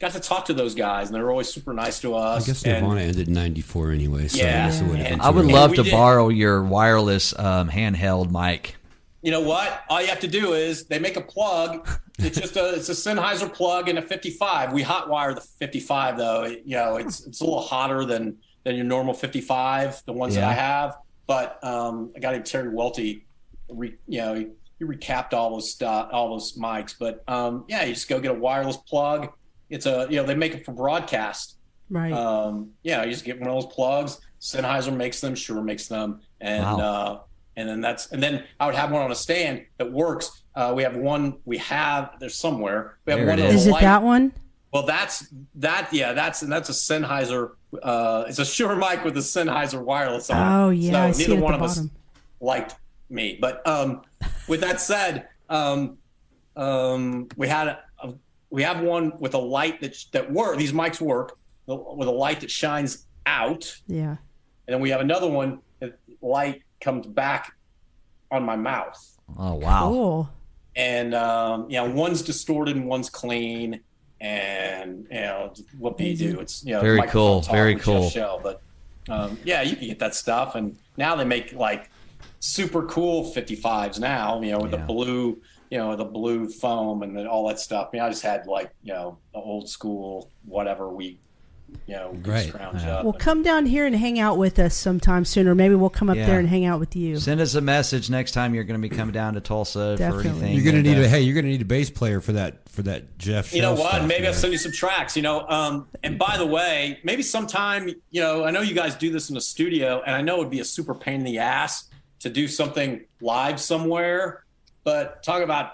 got to talk to those guys, and they were always super nice to us. I us. guess and- Nirvana ended in '94 anyway, so Yeah. I guess it would have been. I would love to did- borrow your wireless um, handheld mic. you know what? All you have to do is they make a plug. It's just a it's a Sennheiser plug and a 55. We hotwire the 55 though. It- you know, it's it's a little hotter than than your normal 55, the ones that I have. But um, a guy named Terry Welty, re, you know, he, he recapped all those stuff, all those mics. But um, yeah, you just go get a wireless plug. It's a you know they make it for broadcast. Right. Um, yeah, you just get one of those plugs. Sennheiser makes them, Shure makes them, and Wow. uh, and then that's and then I would have one on a stand that works. Uh, we have one. We have there's somewhere. We have There one it of is. Is it light- that one? Well, that's that. Yeah, that's and that's a Sennheiser. Uh, it's a Shure mic with a Sennheiser wireless on. it. Oh yeah, I so see neither it at one the of us liked me. But um, with that said, um, um, we had a, a- we have one with a light that that work. These mics work with a light that shines out, Yeah. and then we have another one that light comes back on my mouth. Oh wow! Cool. And um, you know, one's distorted and one's clean. And you know what do you do? It's you know Very cool, very cool. Shell, but um, yeah, you can get that stuff. And now they make like super cool 55s now. You know, with Yeah. the blue, you know, the blue foam and then all that stuff. I mean, I just had like you know the old school whatever we, you know, Right. Yeah. Well, and- come down here and hang out with us sometime soon, or maybe we'll come up Yeah. there and hang out with you. Send us a message next time you're going to be coming down to Tulsa Definitely. for anything. You're gonna need uh, a hey. You're gonna need a bass player for that for that Jeff. you know what? stuff, maybe I'll send you some tracks. You know, um, and by the way, maybe sometime, you know, I know you guys do this in the studio, and I know it'd be a super pain in the ass to do something live somewhere. But talk about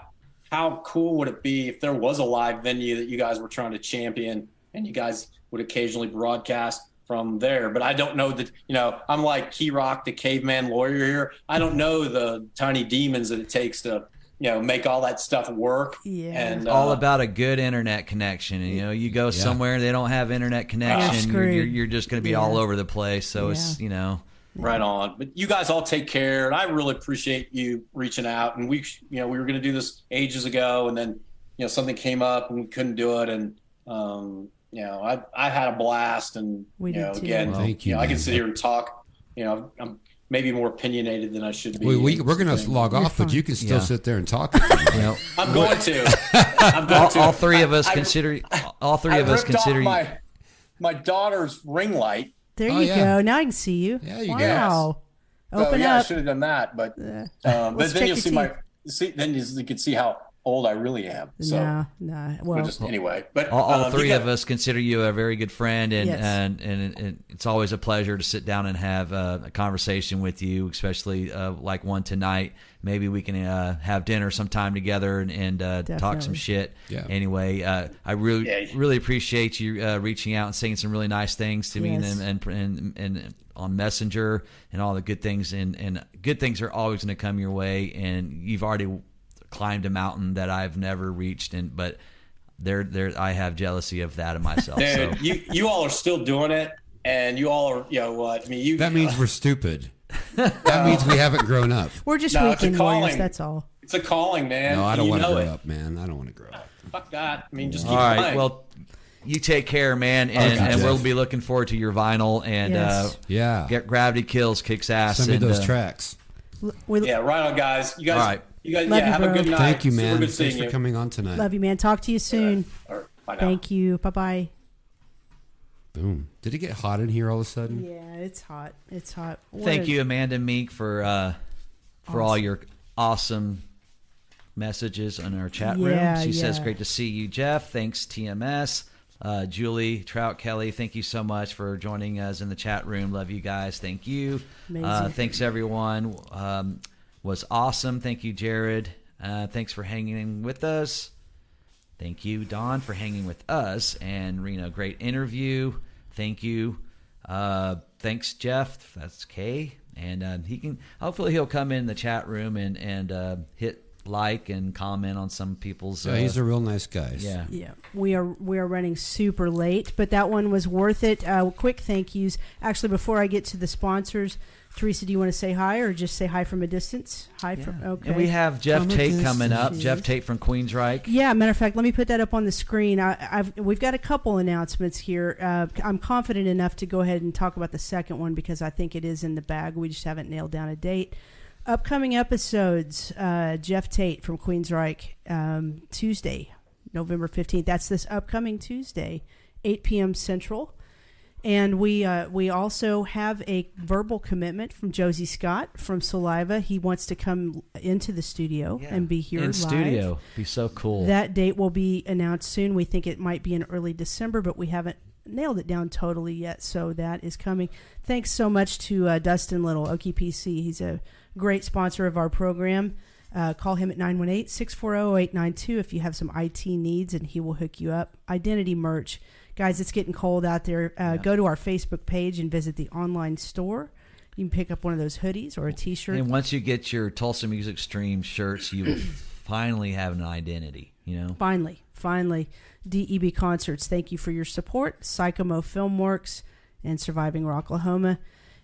how cool would it be if there was a live venue that you guys were trying to champion, and you guys would occasionally broadcast from there. But I don't know that. You know, I'm like Keyrock, the caveman lawyer here. I don't know the tiny demons that it takes to. You know, make all that stuff work. Yeah. and all uh, about a good internet connection. And, you know, you go somewhere and they don't have internet connection, you're, you're, you're just going to be Yeah. all over the place. So it's you know, Right on. But you guys all take care, and I really appreciate you reaching out. And we, you know, we were going to do this ages ago, and then you know something came up and we couldn't do it. And um, you know, I I had a blast, and We you know, too. again, Well, thank you, know, I can sit here and talk. You know, I'm maybe more opinionated than I should be. We, we, we're gonna log You're off, but you can still Yeah. sit there and talk. you know, I'm going to. I'm going all, to. all three of us I- I- all three I of us ripped consider my my daughter's ring light. There Oh, you yeah. go. Now I can see you. Yeah, you wow. go. So, Open yeah, I should have done that, but Uh, Um, but then you'll your see my see then you, you can see how old I really am. So nah, nah. but Well, just anyway, but all, all um, three you of us consider you a very good friend, and Yes. and, and and it's always a pleasure to sit down and have a, a conversation with you, especially uh, like one tonight. Maybe we can uh, have dinner sometime together and, and uh, talk some shit. Yeah. Anyway, uh, I really Yeah. really appreciate you uh, reaching out and saying some really nice things to me, Yes. and, and and and on Messenger and all the good things, and and good things are always going to come your way, and you've already climbed a mountain that I've never reached, and but there there I have jealousy of that of myself. dude, so you you all are still doing it, and you all are. You know what? I mean, you. That means we're stupid. that means we haven't grown up. we're just No, it's a weekend warriors. That's all. it's a calling, man. No, I don't want to know grow it. up, man. I don't want to grow up. Fuck that. I mean, just keep all right, playing. well. You take care, man, and, Okay, and we'll be looking forward to your vinyl. And Yes. uh, Yeah. get Gravity Kills kicks ass. Send me and, those uh, tracks. L- We yeah, right on, guys. You guys. All right. You guys. Love yeah, you, have bro. a good night. Thank you, Super man. good Thanks for you. coming on tonight. love you, man. Talk to you soon. All right, bye now. Thank you. Bye bye. Boom. Did it get hot in here all of a sudden? Yeah, it's hot. It's hot. What Thank a- you, Amanda Meek, for uh, for all your awesome messages in our chat Yeah, room. She says, "Great to see you, Jeff. Thanks, TMS." Uh, Julie Trout Kelly, thank you so much for joining us in the chat room. Love you guys. Thank you. Uh, thanks everyone. Um, was awesome. Thank you, Jared. Uh, thanks for hanging with us. Thank you, Don, for hanging with us. And Reno, great interview. Thank you. Uh, thanks, Jeff. That's Kay. And uh, he can hopefully he'll come in the chat room and and uh, hit like and comment on some people's. Yeah, uh, he's a real nice guy. yeah. Yeah, we are we are running super late, but that one was worth it. Uh, quick thank yous. Actually, before I get to the sponsors, Teresa, do you want to say hi or just say hi from a distance? Hi from okay. And we have Jeff From Tate coming up. distance. Geoff Tate from Queensryche. Yeah, matter of fact, let me put that up on the screen. I, I've we've got a couple announcements here. Uh, I'm confident enough to go ahead and talk about the second one because I think it is in the bag. We just haven't nailed down a date. Upcoming episodes: uh, Geoff Tate from Queensryche, um, Tuesday, November 15th. That's this upcoming Tuesday, 8 p.m. Central. And we uh, we also have a verbal commitment from Josie Scott from Saliva. He wants to come into the studio and be here in live. studio. Be so cool. That date will be announced soon. We think it might be in early December, but we haven't nailed it down totally yet. So that is coming. Thanks so much to uh, Dustin Little, Okie PC. He's a great sponsor of our program. Uh, call him at 918 640 0892 if you have some IT needs, and he will hook you up. Identity merch. Guys, it's getting cold out there. Uh, Go to our Facebook page and visit the online store. You can pick up one of those hoodies or a t shirt. and once you get your Tulsa Music Stream shirts, you will finally have an identity. You know. Finally, finally, DEB Concerts. Thank you for your support. Sykeomo Filmworks and Surviving Rocklahoma.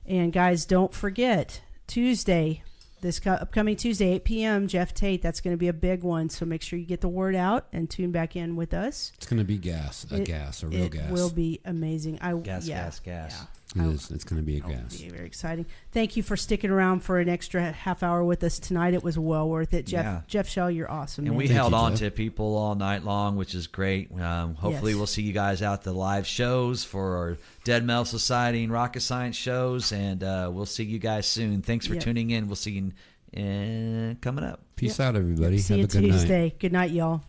And guys, don't forget Tuesday, this co- upcoming Tuesday, 8 p.m. Geoff Tate. That's going to be a big one. So make sure you get the word out and tune back in with us. It's going to be gas, a It- gas, a real it gas. It will be amazing. I Gas, yeah, gas, gas. Yeah. It I- is. It's going to be a gas. be very exciting. Thank you for sticking around for an extra half hour with us tonight. It was well worth it. Jeff Yeah. Jeff Scheel, you're awesome. And man. we Thank held you, on Jeff. to people all night long, which is great. Um, hopefully, Yes. we'll see you guys out the live shows for our Dead Metal Society and Rocket Science shows, and uh, we'll see you guys soon. Thanks for Yep. tuning in. We'll see you uh, coming up. Peace out, everybody. See Have you a good night. Tuesday. Good night, y'all.